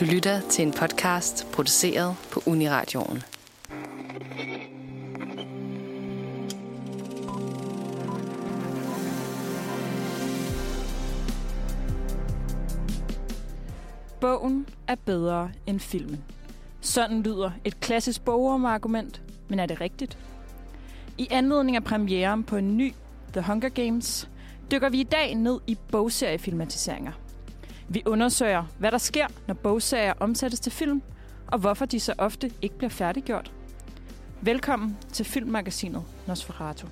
Du lytter til en podcast produceret på Uniradioen. Bogen er bedre end filmen. Sådan lyder et klassisk bogormargument, men er det rigtigt? I anledning af premieren på en ny The Hunger Games, dykker vi i dag ned i bogseriefilmatiseringer. Vi undersøger, hvad der sker, når bogserier omsættes til film, og hvorfor de så ofte ikke bliver færdiggjort. Velkommen til filmmagasinet Nosferatu.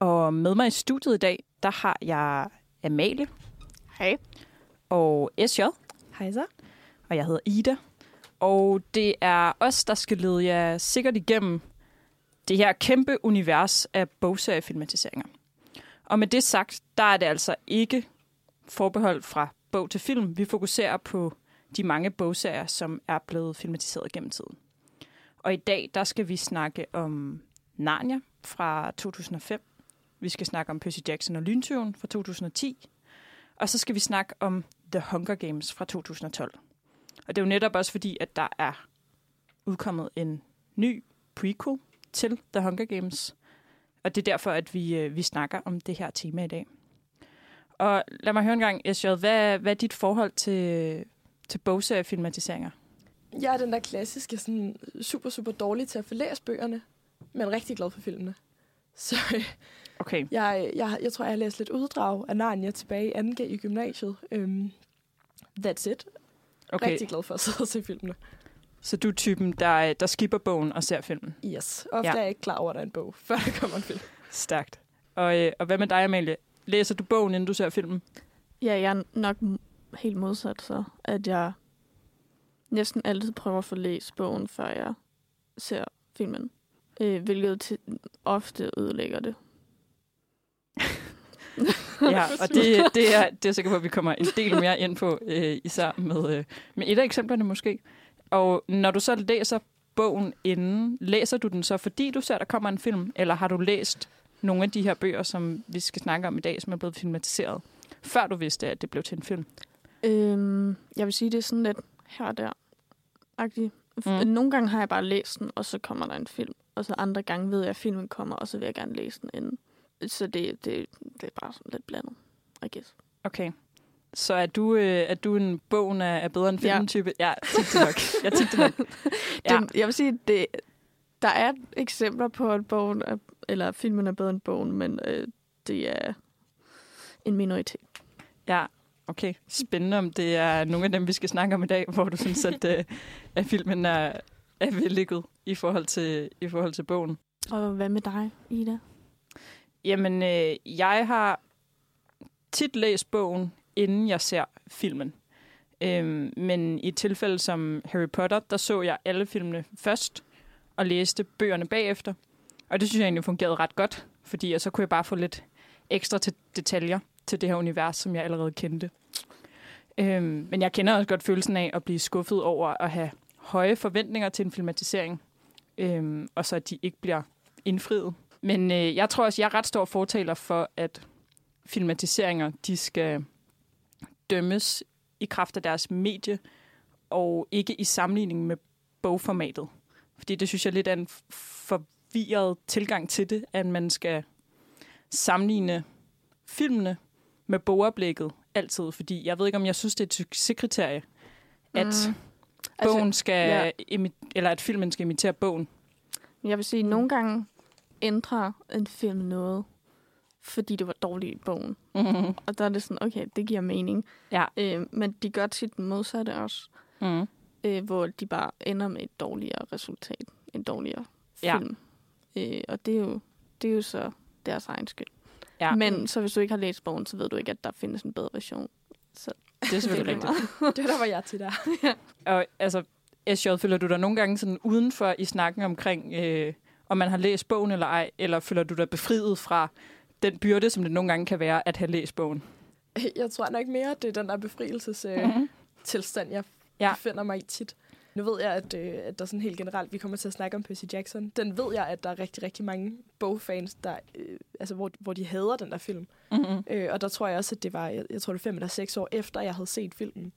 Og med mig i studiet i dag, der har jeg Amalie. Hej. Og SJ. Hej så. Og jeg hedder Ida. Og det er os, der skal lede jer sikkert igennem det her kæmpe univers af bogseriefilmatiseringer. Og med det sagt, der er det altså ikke forbeholdt fra bog til film. Vi fokuserer på de mange bogserier, som er blevet filmatiseret gennem tiden. Og i dag, der skal vi snakke om Narnia fra 2005. Vi skal snakke om Percy Jackson og Lyntyven fra 2010. Og så skal vi snakke om The Hunger Games fra 2012. Og det er jo netop også fordi, at der er udkommet en ny prequel til The Hunger Games. Og det er derfor, at vi, øh, vi snakker om det her tema i dag. Og lad mig høre en gang, SJ, hvad, hvad er dit forhold til, til bogseriefilmatiseringer? Jeg er den der klassiske, sådan super, super dårlig til at få læst bøgerne, men rigtig glad for filmene. Så øh, Okay, jeg, jeg, jeg tror, jeg har læst lidt uddrag af Narnia tilbage i 2G i gymnasiet. Um, that's it. Okay. Rigtig glad for at sidde og se filmene. Så du er typen, der, der skipper bogen og ser filmen. Yes. Ofte Ja. ja. er jeg ikke klar over, at der er en bog, før der kommer en film. Stærkt. Og, øh, og hvad med dig, Amalie? Læser du bogen, inden du ser filmen? Ja, jeg er nok helt modsat så, at jeg næsten altid prøver at få læst bogen, før jeg ser filmen. Øh, hvilket ofte ødelægger det. Ja, og det, det, er, det er jeg sikker på, at vi kommer en del mere ind på, øh, især med, øh, med et af eksemplerne måske. Og når du så læser bogen inden, læser du den så, fordi du ser, at der kommer en film, eller har du læst nogle af de her bøger, som vi skal snakke om i dag, som er blevet filmatiseret, før du vidste, at det blev til en film? Øhm, jeg vil sige, det er sådan lidt her og der. agtigt. Mm. Nogle gange har jeg bare læst den, og så kommer der en film. Og så andre gange ved jeg, at filmen kommer, og så vil jeg gerne læse den inden. Så det, det, det er bare sådan lidt blandet, I guess. Okay. Så er du, øh, er du en bogen er, er bedre end Ja. filmen-type? Ja, tænkte det nok. Jeg det nok. Ja. Det, jeg vil sige, det, der er eksempler på, at bogen er, eller filmen er bedre end bogen, men øh, det er en minoritet. Ja, okay. Spændende, om det er nogle af dem, vi skal snakke om i dag, hvor du synes, at, øh, at filmen er, er vellykket i forhold til, i forhold til bogen. Og hvad med dig, Ida? Jamen, øh, jeg har tit læst bogen, inden jeg ser filmen. Øhm, men i et tilfælde som Harry Potter, der så jeg alle filmene først, og læste bøgerne bagefter. Og det synes jeg egentlig fungerede ret godt, fordi så kunne jeg bare få lidt ekstra til detaljer til det her univers, som jeg allerede kendte. Øhm, men jeg kender også godt følelsen af at blive skuffet over at have høje forventninger til en filmatisering, øhm, og så at de ikke bliver indfriet. Men øh, jeg tror også, jeg er ret stor fortaler for, at filmatiseringer, de skal dømmes i kraft af deres medie, og ikke i sammenligning med bogformatet. Fordi det synes jeg lidt er en forvirret tilgang til det, at man skal sammenligne filmene med bogoplægget altid. Fordi jeg ved ikke, om jeg synes, det er et succeskriterie, at Mm. bogen skal, ja. ja. eller at filmen skal imitere bogen. Jeg vil sige, at nogle gange ændrer en film noget, fordi det var dårligt i bogen. Mm-hmm. Og der er det sådan, okay, det giver mening. Ja. Øh, men de gør tit den modsatte også, Mm. øh, hvor de bare ender med et dårligere resultat, en dårligere Ja. film. Øh, og det er, jo, det er jo så deres egen skyld. Ja, Men så hvis du ikke har læst bogen, så ved du ikke, at der findes en bedre version. det er selvfølgelig Det er rigtigt. Det der var jeg til der. Og altså, SJ, føler du dig nogle gange sådan udenfor i snakken omkring, øh, om man har læst bogen eller ej, eller føler du dig befriet fra den byrde, som det nogle gange kan være at have læst bogen? Jeg tror nok mere, at det er den der befrielsestilstand, tilstand, jeg Ja. befinder mig i tit. Nu ved jeg, at, øh, at der sådan helt generelt, vi kommer til at snakke om Percy Jackson. Den ved jeg, at der er rigtig, rigtig mange bogfans, der, øh, altså, hvor, hvor de hader den der film. Mm-hmm. Øh, og der tror jeg også, at det var, jeg, jeg tror det var fem eller seks år efter, jeg havde set filmen,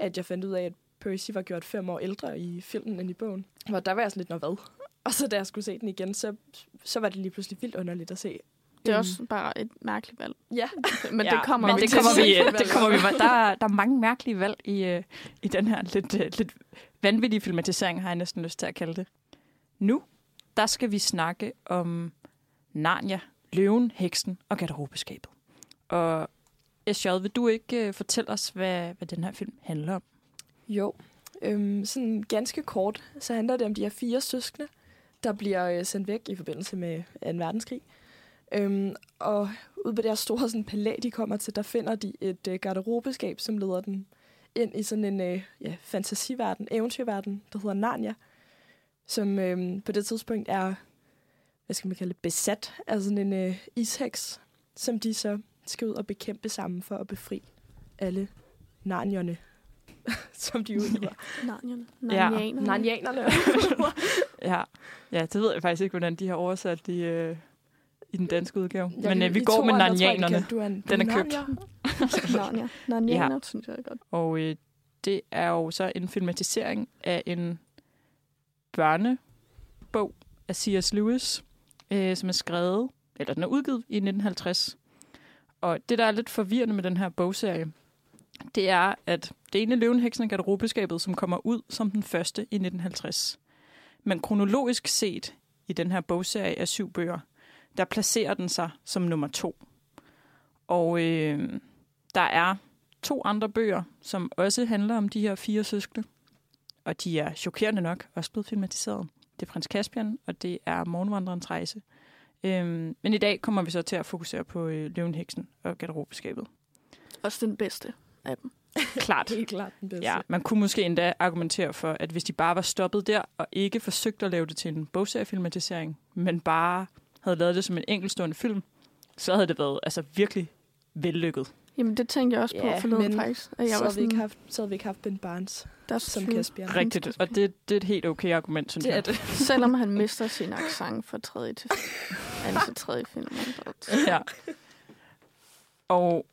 at jeg fandt ud af, at Percy var gjort fem år ældre i filmen end i bogen. Hvor der var jeg sådan lidt, når hvad? Og så da jeg skulle se den igen, så, så var det lige pludselig vildt underligt at se. Det er Øhm, også bare et mærkeligt valg. Ja, Men det kommer men vi det til. kommer vi, Selvfølgelig. det kommer vi, der, er- der er mange mærkelige valg i, øh, i den her lidt, øh, lidt vanvittige filmatisering, har jeg næsten lyst til at kalde det. Nu, der skal vi snakke om Narnia, Løven, Heksen og Garderobeskabet. Og SJ, vil du ikke øh, fortælle os, hvad, hvad den her film handler om? Jo, øhm, sådan ganske kort, så handler det om de her fire søskende, der bliver øh, sendt væk i forbindelse med 2. verdenskrig. Øhm, og ude på det her store sådan, palæ, de kommer til, der finder de et øh, garderobeskab, som leder dem ind i sådan en øh, ja, fantasiverden, eventyrverden, der hedder Narnia, som øh, på det tidspunkt er, hvad skal man kalde det, besat af sådan en øh, isheks, som de så skal ud og bekæmpe sammen for at befri alle narnierne, som de udgiver. Narnierne. Ja. Narnianerne. Narnianerne. Ja. ja, det ved jeg faktisk ikke, hvordan de har oversat i, øh, i den danske udgave. Ja, Men øh, vi går med de narnianerne. Du er, en, Den er købt. Narnia. Narnianer, synes jeg er godt. Og øh, det er jo så en filmatisering af en børnebog af C.S. Lewis, øh, som er skrevet, eller den er udgivet i 1950. Og det, der er lidt forvirrende med den her bogserie, det er, at det ene Løvenheksen og Garderobeskabet, som kommer ud som den første i 1950. Men kronologisk set i den her bogserie af syv bøger, der placerer den sig som nummer to. Og øh, der er to andre bøger, som også handler om de her fire søskende. Og de er chokerende nok også blevet filmatiseret. Det er Prins Caspian, og det er Morgenvandrerens rejse. Øhm, men i dag kommer vi så til at fokusere på øh, Løvenheksen og Garderobeskabet. Også den bedste af dem. Klart. Helt klart den bedste. Ja, man kunne måske endda argumentere for, at hvis de bare var stoppet der, og ikke forsøgt at lave det til en bogseriefilmatisering, men bare havde lavet det som en enkeltstående film, så havde det været altså virkelig vellykket. Jamen, det tænkte jeg også på Ja, forleden men faktisk. At jeg så, var havde vi ikke sådan, haft, så havde vi ikke haft Ben Barnes der som Caspian. Rigtigt, og det, det er et helt okay argument, synes Det er jeg. det. Selvom han mister sin accent fra tredje til til tredje film. Ja. Og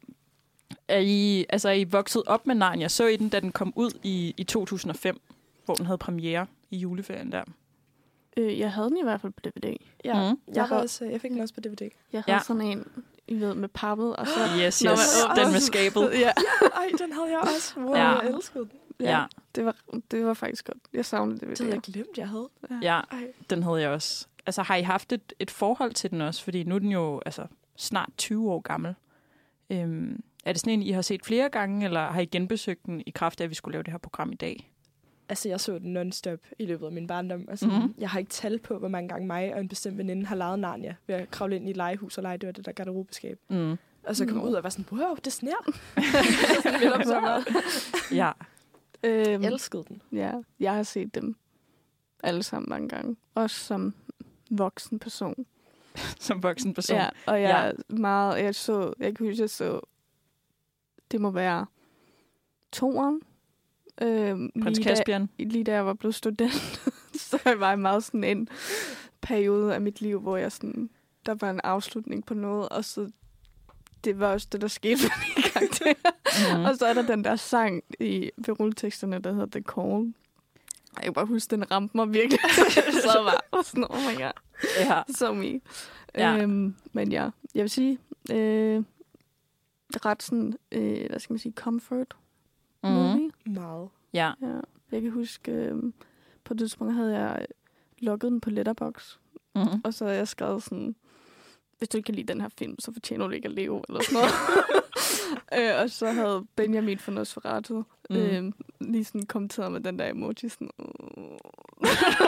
er I, altså, er I vokset op med Narnia? Så I den, da den kom ud i, i 2005, hvor den havde premiere i juleferien der? Øh, jeg havde den i hvert fald på DVD. Ja, Mm. jeg, Jeg har- også, jeg fik den også på DVD. Jeg havde Ja. sådan en, I ved, med pappet, og så... Yes, yes. men- Den med skabet. Ja, Ej, den havde jeg også. Wow, Ja. jeg elskede den. Ja, det var, det var faktisk godt. Jeg savnede det Det havde jeg glemt, jeg havde. ja, Ej. den havde jeg også. Altså, har I haft et, et forhold til den også? Fordi nu er den jo altså, snart 20 år gammel. Øhm, er det sådan en, I har set flere gange, eller har I genbesøgt den i kraft af, at vi skulle lave det her program i dag? Altså, jeg så den non-stop i løbet af min barndom. Altså, Mhm. mm-hmm. Jeg har ikke tal på, hvor mange gange mig og en bestemt veninde har lejet Narnia ved at kravle ind i et legehus og lege. Det var det der garderobeskab. Mm. Og så komme Nå. ud og være sådan, wow, det sner. Ja, Øhm, Jeg elskede den. ja, jeg har set dem alle sammen mange gange. Også som voksen person. som voksen person. Ja, og jeg ja. meget, jeg så, jeg kan huske, jeg så, det må være toeren. Øhm, Prins lige da- Caspian. lige da jeg var blevet student, så var jeg meget sådan en periode af mit liv, hvor jeg sådan, der var en afslutning på noget, og så det var også det, der skete for mine karakterer. Mm. Og så er der den der sang i ved rulleteksterne, der hedder The Call. Jeg kan bare huske, den ramte mig virkelig. så var jeg sådan, oh my god, Ja. so me. Ja. Øhm, men ja, jeg vil sige, øh, ret sådan, øh, hvad skal man sige, comfort Mm. movie. Meget. Ja. Ja. Jeg kan huske, øh, på et tidspunkt havde jeg logget den på Letterbox, Mm. og så havde jeg skrevet sådan, hvis du ikke kan lide den her film, så fortjener du ikke at leve, eller sådan noget. øh, og så havde Benjamin fra Nosferatu Mm. øh, lige sådan kommenteret med den der emoji. Sådan,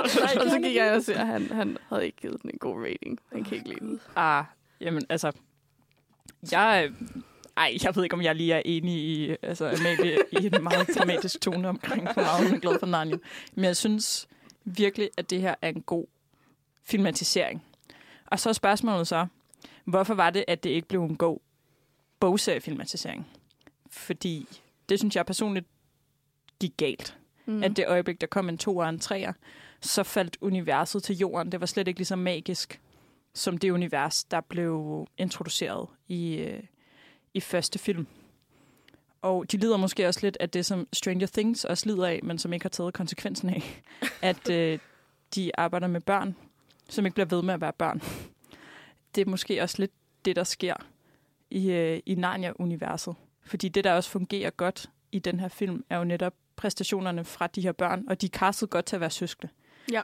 og så gik han jeg og sagde, at han, han havde ikke givet den en god rating. Han kan ikke lide den. Ah, jamen altså, jeg, ej, jeg ved ikke, om jeg lige er enig i, altså, Amalie, i en meget dramatisk tone omkring, hvor meget hun er glad for Narnia. Men jeg synes virkelig, at det her er en god filmatisering. Og så er spørgsmålet så, hvorfor var det, at det ikke blev en god bogseriefilmatisering? Fordi det synes jeg personligt gik galt. Mm. At det øjeblik, der kom en to og en treer, så faldt universet til jorden. Det var slet ikke lige så magisk, som det univers, der blev introduceret i, øh, i første film. Og de lider måske også lidt af det, som Stranger Things også lider af, men som ikke har taget konsekvensen af. At øh, de arbejder med børn, som ikke bliver ved med at være børn. Det er måske også lidt det, der sker i, øh, i Narnia-universet. Fordi det, der også fungerer godt i den her film, er jo netop præstationerne fra de her børn, og de er castet godt til at være søskende. Ja.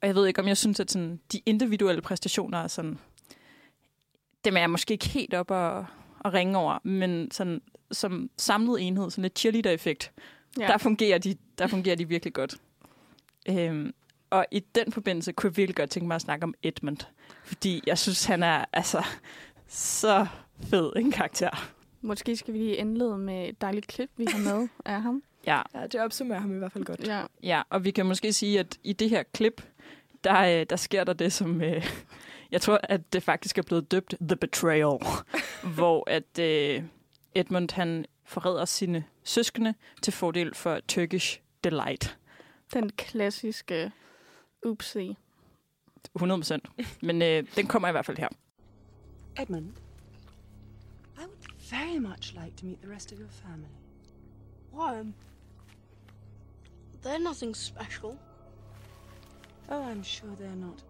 Og jeg ved ikke, om jeg synes, at sådan, de individuelle præstationer er sådan... Dem er jeg måske ikke helt op og, og ringe over, men sådan, som samlet enhed, sådan lidt cheerleader-effekt, ja. der, fungerer de, der fungerer de virkelig godt. Øhm, og i den forbindelse kunne jeg virkelig godt tænke mig at snakke om Edmund. Fordi jeg synes, han er altså så fed en karakter. Måske skal vi lige indlede med et dejligt klip, vi har med af ham. Ja. Ja, det opsummerer ham i hvert fald godt. Ja. Ja, og vi kan måske sige, at i det her klip, der, øh, der sker der det, som... Øh, jeg tror, at det faktisk er blevet døbt The Betrayal, hvor at øh, Edmund han forræder sine søskende til fordel for Turkish Delight. Den klassiske upsi. 100 procent. Men øh, den kommer i hvert fald her. Edmund, I would very much like to meet the rest of your family. Why? They're nothing special. Oh, I'm sure they're not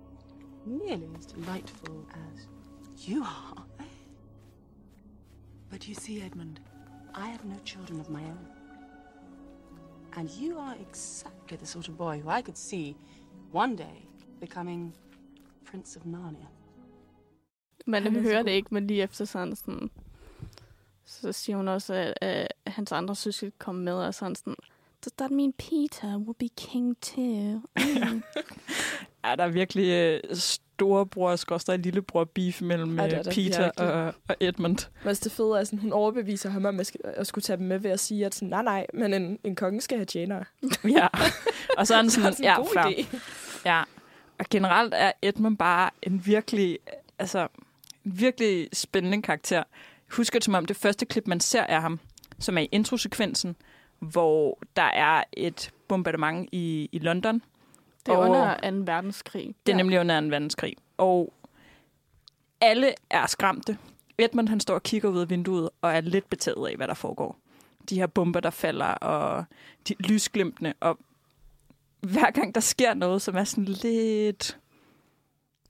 nearly as delightful as you are. But you see, Edmund, I have no children of my own. And you are exactly the sort of boy who I could see one day becoming Prince of Narnia. Man Han er hører det ikke, men lige efter sådan, sådan så siger hun også, at, at hans andre søskende kom med, og sådan sådan, Does that mean Peter will be king too? Mm. Er der virkelig øh, storebror, skorstræk lillebror beef mellem Ja, øh, det er der Peter virkelig. og, og Edmund? Men det fede er, at hun overbeviser ham om at, sk- at skulle tage dem med ved at sige, at sådan, nej, nej, men en, en konge skal have tjenere. Ja. Og så er han Så sådan, det sådan ja, en god fair. idé. Ja, og generelt er Edmund bare en virkelig, altså, en virkelig spændende karakter. Husker det som om det første klip, man ser af ham, som er i introsekvensen, hvor der er et bombardement i, i London. Det er Og- under 2. verdenskrig. Det er ja. nemlig under 2. verdenskrig. Og alle er skræmte. Edmund han står og kigger ud af vinduet og er lidt betaget af, hvad der foregår. De her bomber, der falder, og de lysglimtene. Og hver gang der sker noget, som er sådan lidt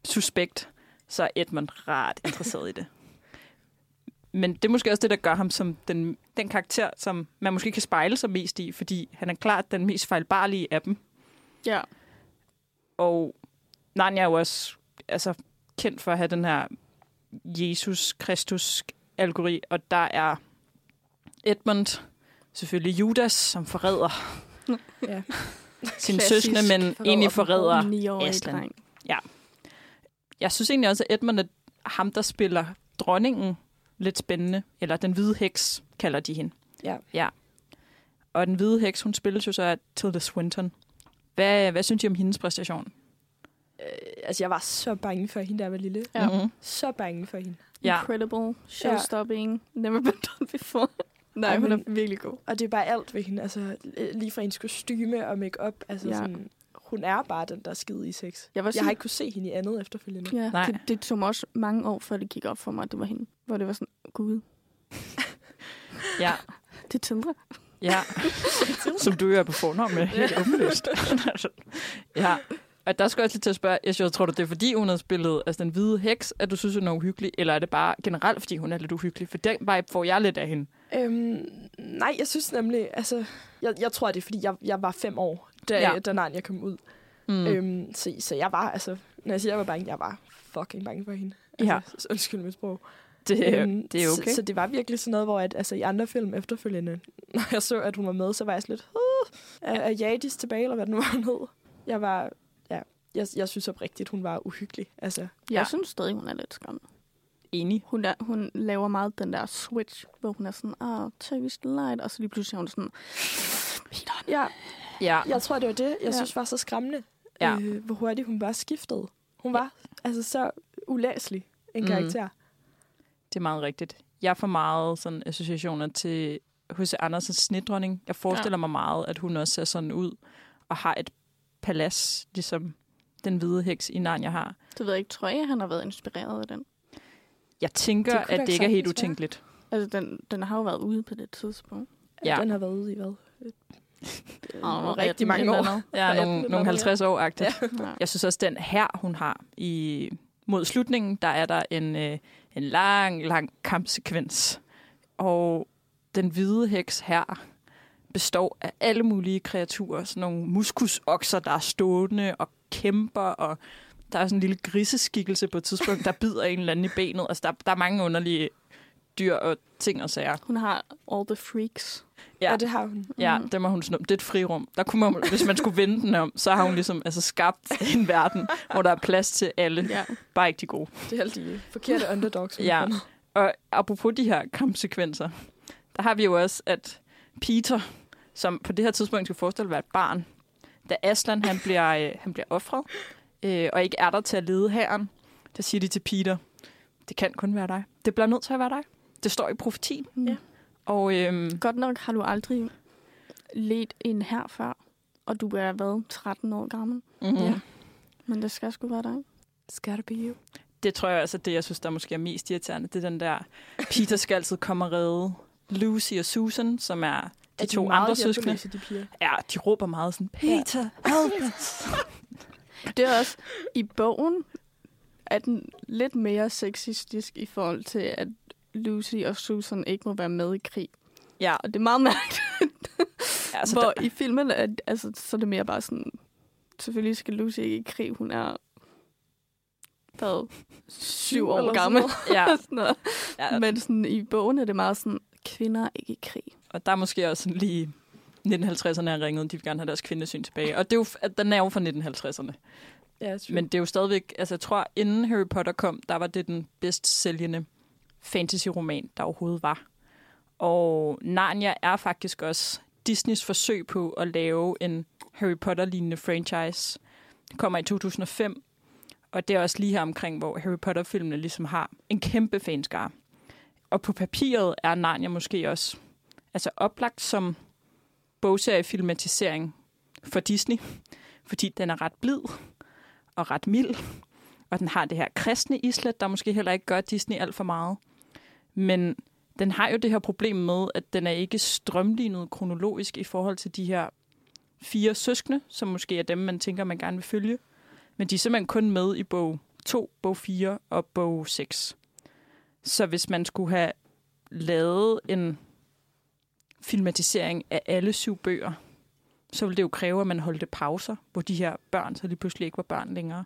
suspekt, så er Edmund ret interesseret i det. Men det er måske også det, der gør ham som den, den karakter, som man måske kan spejle sig mest i, fordi han er klart den mest fejlbarlige af dem. Ja. Og Narnia er jo også altså, kendt for at have den her Jesus Kristus algori, og der er Edmund, selvfølgelig Judas, som forræder Ja. sine Klassisk søskende, men forræder egentlig forræder 9-årig Aslan. dreng. Jeg synes egentlig også, at Edmund er ham, der spiller dronningen lidt spændende. Eller den hvide heks, kalder de hende. Ja. ja. Og den hvide heks, hun spilles jo så af Tilda Swinton. Hvad, hvad synes I om hendes præstation? Øh, altså, jeg var så bange for hende, da jeg var lille. Ja. Mm-hmm. Så bange for hende. Ja. Incredible, showstopping, never been done before. Nej, Ej, hun er men- virkelig god. Og det er bare alt ved hende. Altså, øh, lige fra hendes kostyme og makeup. Altså, Ja. ja. sådan, hun er bare den, der er skide i sex. Jeg, var Jeg har ikke kunne se hende i andet efterfølgende. Ja, Nej. det, det tog mig også mange år, før det gik op for mig, at det var hende. Hvor det var sådan, gud, Ja. det er Tindra. Ja, som du jo er på fornavn med, helt åbenlyst. ja, og der skal jeg også lige til at spørge, jeg tror du, det er fordi, hun har spillet altså, den hvide heks, at du synes, hun er uhyggelig, eller er det bare generelt, fordi hun er lidt uhyggelig? For den vibe får jeg lidt af hende. Øhm, nej, jeg synes nemlig, altså, jeg, jeg tror, det er, fordi jeg, jeg var fem år, da, Ja. ja. da Narnia kom ud. Mm. Øhm, så, så jeg var, altså, når jeg siger, jeg var bange, jeg var fucking bange for hende. Ja. Altså, undskyld mit sprog. Det, Øhm, det er okay. Så, så det var virkelig sådan noget, hvor at, altså, i andre film efterfølgende, når jeg så, at hun var med, så var jeg sådan lidt, uh, er, er Jadis tilbage, eller hvad den var hun hed? Jeg var, ja, jeg, jeg synes oprigtigt, hun var uhyggelig. Altså, Jeg Ja. synes stadig, hun er lidt skræmmende. Enig. Hun, er, hun laver meget den der switch, hvor hun er sådan, ah, Turkish Delight, og så lige pludselig er hun sådan, Peter. ja, Ja, jeg tror, det var det, jeg Ja. synes var så skræmmende. Ja. Øh, hvor hurtigt hun bare skiftede. Hun var altså så ulæselig en Mm. Det er meget rigtigt. Jeg får meget sådan associationer til H.C. Andersens snedronning. Jeg forestiller ja. mig meget, at hun også ser sådan ud og har et palads, ligesom den hvide heks i Narnia har. Det ved jeg ikke. Tror jeg, han har været inspireret af den? Jeg tænker, Det at det ikke er helt utænkeligt. Altså, den, den har jo været ude på det tidspunkt. Ja. Den har været ude i hvad? Og Øh, rigtig mange år. Ja, nogle, 18 nogle eller 50 år agtigt. Ja. Jeg synes også, den her, hun har i mod slutningen, der er der en, øh, en lang, lang kampsekvens. Og den hvide heks her består af alle mulige kreaturer. Sådan nogle muskusokser, der er stående og kæmper, og der er sådan en lille griseskikkelse på et tidspunkt, der bider en eller anden i benet. Altså, der, der er mange underlige dyr og ting og sager. Hun har all the freaks. Ja. Ja, det har hun. Ja, Mhm. det må hun snuppe. Det er et frirum. Der kunne man, hvis man skulle vende den om, så har hun ligesom altså, skabt en verden, hvor der er plads til alle. Ja. Bare ikke de gode. Det er alle de forkerte underdogs. Ja. Og apropos de her kampsekvenser, der har vi jo også, at Peter, som på det her tidspunkt skal forestille at være et barn, da Aslan han bliver, øh, han bliver offret, øh, og ikke er der til at lede hæren, der siger de til Peter, det kan kun være dig. Det bliver nødt til at være dig. Det står i profetien. Ja. Og øhm, Godt nok har du aldrig let en her før, og du er hvad, 13 år gammel. mm-hmm. Ja. Men det skal sgu være dig. Skal det you? det tror jeg altså, det jeg synes, der måske er mest irriterende, det er den der, Peter skal altid komme og redde Lucy og Susan, som er de, Er to meget andre søskende. de piger? Ja, de råber meget sådan, Peter, help us. Det er også, i bogen er den lidt mere sexistisk i forhold til, at Lucy og Susan ikke må være med i krig. Ja, Og det er meget mærkeligt. altså, Altså, Hvor der, i filmen, er, altså, så er det mere bare sådan, selvfølgelig skal Lucy ikke i krig, hun er hvad, syv år eller sådan gammel. noget. ja, Sådan noget. ja, Men sådan, i bogen er det meget sådan, kvinder er ikke i krig. og der er måske også sådan lige 1950'erne er ringet, de vil gerne have deres kvindesyn tilbage. Og det er jo, at den er jo fra 1950'erne. Ja, true. Men det er jo stadigvæk, altså jeg tror, inden Harry Potter kom, der var det den bedst sælgende fantasy-roman, der overhovedet var. Og Narnia er faktisk også Disneys forsøg på at lave en Harry Potter-lignende franchise. Det kommer i 2005, og det er også lige her omkring, hvor Harry Potter-filmene ligesom har en kæmpe fanskare. Og på papiret er Narnia måske også altså oplagt som bogseriefilmatisering for Disney, fordi den er ret blid og ret mild, og den har det her kristne islet, der måske heller ikke gør Disney alt for meget. Men den har jo det her problem med, at den er ikke strømlignet kronologisk i forhold til de her fire søskende, som måske er dem, man tænker, man gerne vil følge. Men de er simpelthen kun med i bog 2, bog 4 og bog 6. Så hvis man skulle have lavet en filmatisering af alle syv bøger, så ville det jo kræve, at man holdte pauser, hvor de her børn så lige pludselig ikke var børn længere.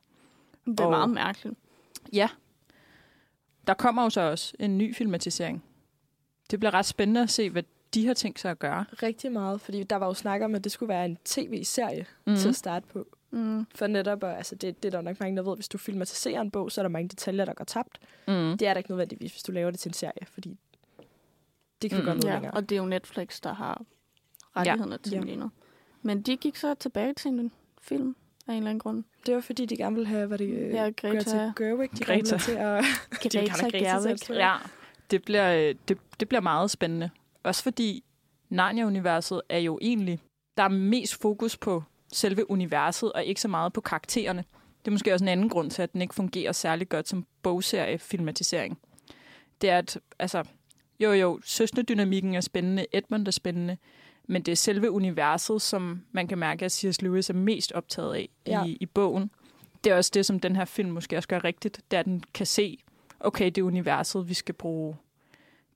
Det er Og- meget mærkeligt. Ja. Der kommer jo så også en ny filmatisering. Det bliver ret spændende at se, hvad de har tænkt sig at gøre. Rigtig meget, fordi der var jo snak om, at det skulle være en tv-serie mm. til at starte på. Mm. For netop, altså det, det er der nok mange, der ved, hvis du filmatiserer en bog, så er der mange detaljer, der går tabt. Mm. Det er der ikke nødvendigvis, hvis du laver det til en serie, fordi det kan Mm. gøre noget Ja, længere. og det er jo Netflix, der har rettighederne ja. til Ja. ja. lige nu. Men de gik så tilbage til en film af en eller anden grund. Det var fordi, de gerne ville have, hvad det øh, Ja, Greta Greta, Gerwig, de Greta. til at... Greta, Greta Gerwig. selv. Ja, det bliver, øh, det, det bliver meget spændende. Også fordi Narnia-universet er jo egentlig... Der er mest fokus på selve universet, og ikke så meget på karaktererne. Det er måske også en anden grund til, at den ikke fungerer særlig godt som bogserie-filmatisering. Det er, at altså, jo jo, søsterdynamikken er spændende, Edmund er spændende, men det er selve universet, som man kan mærke, at C.S. Lewis er mest optaget af Ja. i, i bogen. Det er også det, som den her film måske også gør rigtigt, er, at den kan se, okay, det er universet, vi skal bruge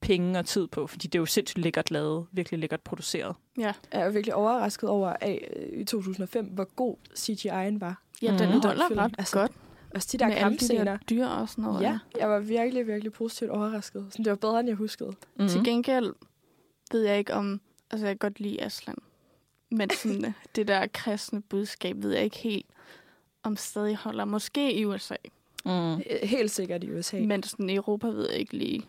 penge og tid på, fordi det er jo sindssygt lækkert lavet, virkelig lækkert produceret. Ja, Jeg er virkelig overrasket over af, øh, i 2005, hvor god CGI'en var. ja Mhm. den Den holder film, ret altså, godt. Også de der med alle de kampscener. der dyr og sådan noget. Ja, jeg var virkelig, virkelig positivt overrasket. Sådan, det var bedre, end jeg huskede. Mm. Til gengæld ved jeg ikke om... Altså, jeg kan godt lide Aslan. Men sådan, det der kristne budskab ved jeg ikke helt, om stadig holder. Måske i USA. Mm. Helt sikkert i USA. Men sådan i Europa ved jeg ikke lige,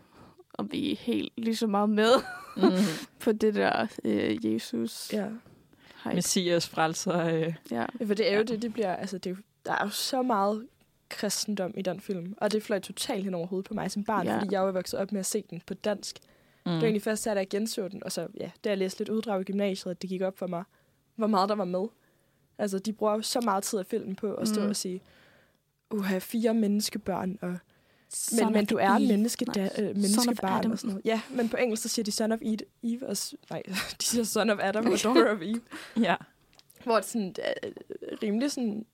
om vi er helt lige så meget med Mm. på det der øh, Jesus. Ja. hype. Messias frelser. Øh. Ja. Ja, for det er jo Ja. det, det bliver, altså det er der er jo så meget kristendom i den film, og det fløj totalt hen over hovedet på mig som barn, ja. fordi jeg var vokset op med at se den på dansk. Mm. Det var egentlig først, da jeg genså den, og så, ja, da jeg læste lidt uddrag i gymnasiet, at det gik op for mig, hvor meget der var med. Altså, de bruger jo så meget tid af filmen på at stå Mm. og sige, uha, fire menneskebørn, og Son men, men du er menneske, da, øh, menneskebarn og sådan noget. Ja, men på engelsk så siger de son of Eve, Eve og, nej, de siger son of Adam og daughter of Eve. Ja. Hvor det sådan, øh, rimelig sådan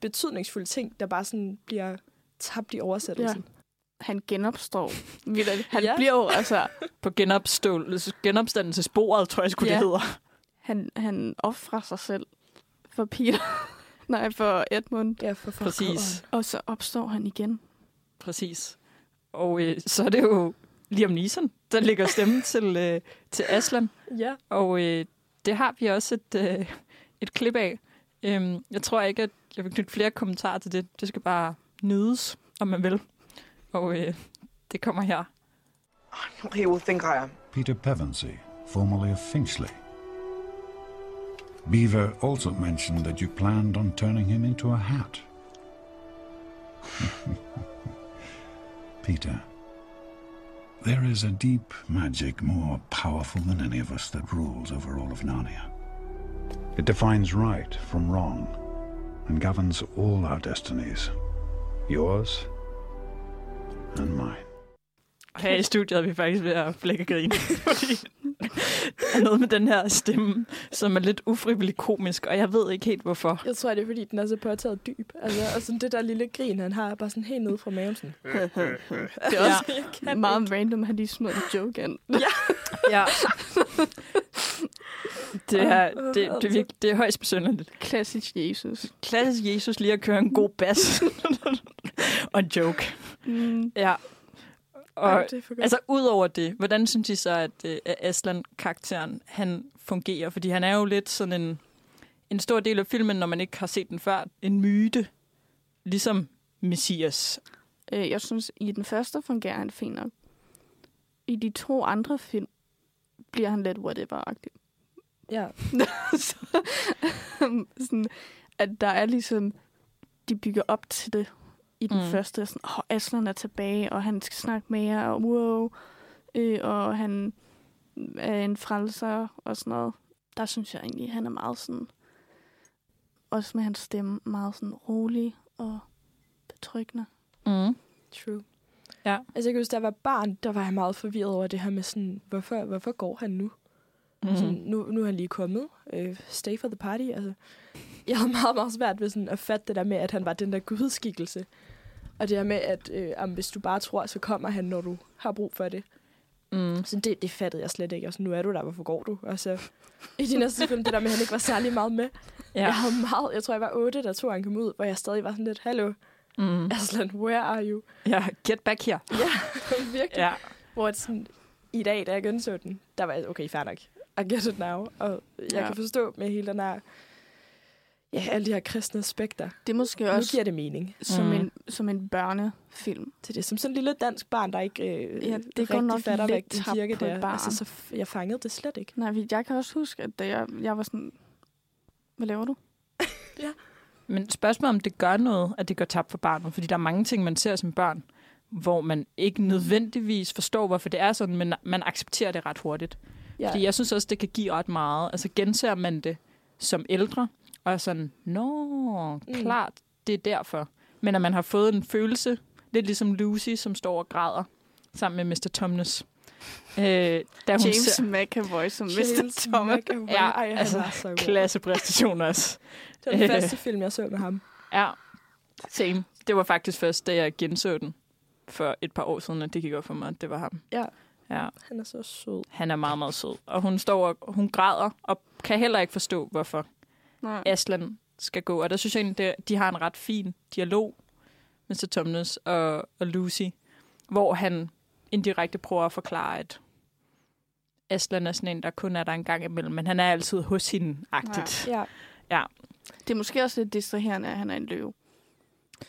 betydningsfulde ting, der bare sådan bliver tabt i oversættelsen. Han genopstår. Han Ja. bliver jo, altså, På genopståelse, genopstandelsesbordet, tror jeg sgu, Ja. det hedder. han, han offrer sig selv for Peter. Nej, for Edmund. Ja, for, for Præcis. Og så opstår han igen. Præcis. Og øh, så er det jo Liam Neeson, der lægger stemme til, øh, til Aslan. Ja. Og øh, det har vi også et, øh, et klip af. Øhm, jeg tror ikke, at jeg vil knytte flere kommentarer til det. Det skal bare nydes, om man vil. Og øh, det kommer her. He will think I am. Peter Pevensey, formerly of Finchley. Beaver also mentioned that you planned on turning him into a hat. Peter, there is a deep magic more powerful than any of us that rules over all of Narnia. It defines right from wrong and governs all our destinies. Yours and mine. Her i studiet er vi faktisk ved at flække grin. Fordi der er noget med den her stemme, som er lidt ufrivillig komisk, og jeg ved ikke helt hvorfor. Jeg tror, det er, fordi den er så påtaget dyb. Altså, og sådan det der lille grin, han har, er bare sådan helt nede fra maven. Sådan. Det er Ja. også Jeg kan meget random, at han lige smider en joke ind. Ja. Det er, det, det, er, virkelig, det er højst besynderligt. Klassisk Jesus. Klassisk Jesus lige at køre en god bas. og en joke. Mm. Ja. Og Ej, det er altså, ud over det, hvordan synes I så, at, øh, at Aslan-karakteren, han fungerer? Fordi han er jo lidt sådan en, en stor del af filmen, når man ikke har set den før, en myte. Ligesom Messias. Øh, jeg synes, i den første fungerer han fint nok. I de to andre film bliver han lidt whatever-agtig. ja. så, sådan, at der er ligesom, de bygger op til det i den Mm. første. Sådan, oh, Aslan er tilbage, og han skal snakke med jer, og wow. Øh, og han er en frelser og sådan noget. Der synes jeg egentlig, han er meget sådan, også med hans stemme, meget sådan rolig og betryggende. Mm. True. Ja. Altså, jeg kan huske, da jeg var barn, der var jeg meget forvirret over det her med sådan, hvorfor, hvorfor går han nu? Mm. Sådan, nu, nu er han lige kommet. Øh, stay for the party. Altså, jeg havde meget, meget svært ved sådan at fatte det der med, at han var den der gudskikkelse. Og det her med, at øh, jamen, hvis du bare tror, så kommer han, når du har brug for det. Mm. Så det, det fattede jeg slet ikke. Og så nu er du der, hvorfor går du? Og så i de næste film, det der med, at han ikke var særlig meget med. Ja. Jeg havde meget, jeg tror, jeg var otte, da to han kom ud, hvor jeg stadig var sådan lidt, hallo, Mm. Aslan, where are you? ja, get back here. Ja, virkelig. Ja. Hvor sådan, i dag, da jeg genså den, der var jeg, okay, fair nok. I get it now. Og jeg ja. Ja. kan forstå med hele den her, ja, alle de her kristne aspekter. Det er måske Nu også giver det mening. som, Mm. en, som en børnefilm. Til det. Som sådan en lille dansk barn, der ikke øh, Ja, det går rigtig nok fatter, hvad tabt kirke på et der. barn. Altså, så f- jeg fangede det slet ikke. Nej, jeg kan også huske, at da jeg, jeg var sådan, hvad laver du? Men spørgsmålet om det gør noget, at det går tabt for barnet. Fordi der er mange ting, man ser som børn, hvor man ikke nødvendigvis forstår, hvorfor det er sådan, men man accepterer det ret hurtigt. Ja. Fordi jeg synes også, det kan give ret meget. Altså genser man det som ældre, og er sådan, nå, Mm. klart, det er derfor. Men at man har fået en følelse, lidt ligesom Lucy, som står og græder sammen med Mr. Tomness. Øh, da hun James ser McAvoy som James Mr. Thomas. McAvoy. Ja, Ej, han altså, så god. klassepræstationer også. Det var den Øh. første film, jeg så med ham. Ja, same. Det var faktisk først, da jeg genså den for et par år siden, at det gik op for mig, at det var ham. Ja. Ja, Han er så sød. han er meget, meget sød. Og hun står og hun græder, og kan heller ikke forstå, hvorfor Nej. Aslan skal gå. Og der synes jeg egentlig, det- de har en ret fin dialog, Mr. Tomness og, og Lucy, hvor han indirekte prøver at forklare, at Aslan er sådan en, der kun er der en gang imellem, men han er altid hos hende, agtigt. Ja. Det er måske også lidt distraherende, at han er en løve.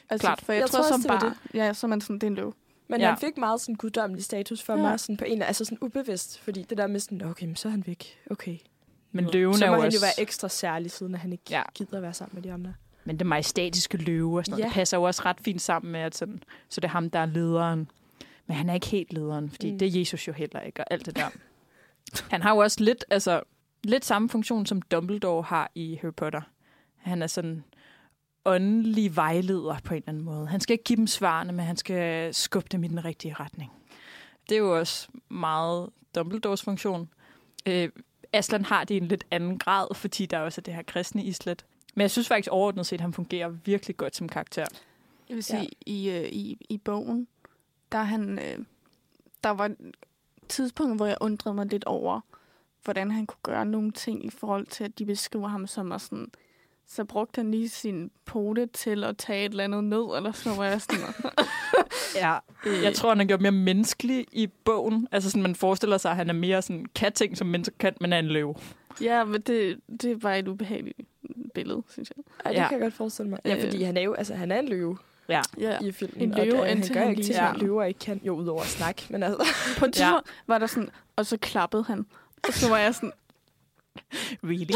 Altså, Klart. For jeg, Jeg tror, tror som også, det barn, ja, så er man sådan, det er en løve. Men Ja. han fik meget sådan guddommelig status for Ja. mig, sådan på en altså sådan ubevidst, fordi det der med sådan, okay, men så er han væk. Okay. Men løven så er må jo han også... jo være ekstra særlig, siden at han ikke Ja. gider at være sammen med de andre. Men det majestatiske løve og sådan noget, Ja. det passer jo også ret fint sammen med, at sådan, så det er ham, der er lederen. Men han er ikke helt lederen, fordi mm. det er Jesus jo heller ikke, og alt det der. han har jo også lidt, altså, lidt samme funktion, som Dumbledore har i Harry Potter. Han er sådan åndelig vejleder på en eller anden måde. Han skal ikke give dem svarene, men han skal skubbe dem i den rigtige retning. Det er jo også meget Dumbledores funktion. Øh, Aslan har det i en lidt anden grad, fordi der også er det her kristne islet. Men jeg synes faktisk overordnet set, at han fungerer virkelig godt som karakter. Jeg vil sige, ja. i, øh, i, i bogen, der er han, øh, der var et tidspunkt, hvor jeg undrede mig lidt over, hvordan han kunne gøre nogle ting i forhold til, at de beskriver ham som sådan, så brugte han lige sin pote til at tage et eller andet ned, eller så var jeg sådan, Ja, jeg tror, han er gjort mere menneskelig i bogen. Altså sådan, man forestiller sig, at han er mere sådan katting, som mennesker kan, men er en løve. ja, men det, det var et ubehageligt billede, synes jeg. Ej, det Ja. kan jeg godt forestille mig. Ja, Øh. fordi han er jo altså, han er en løve Ja. Ja. i filmen. En og løve, det- han indtil gør han ikke lige som løver ikke kan. Jo, udover at snakke, men altså... På et tidspunkt var der sådan, og så klappede han. Og så var jeg sådan, Really?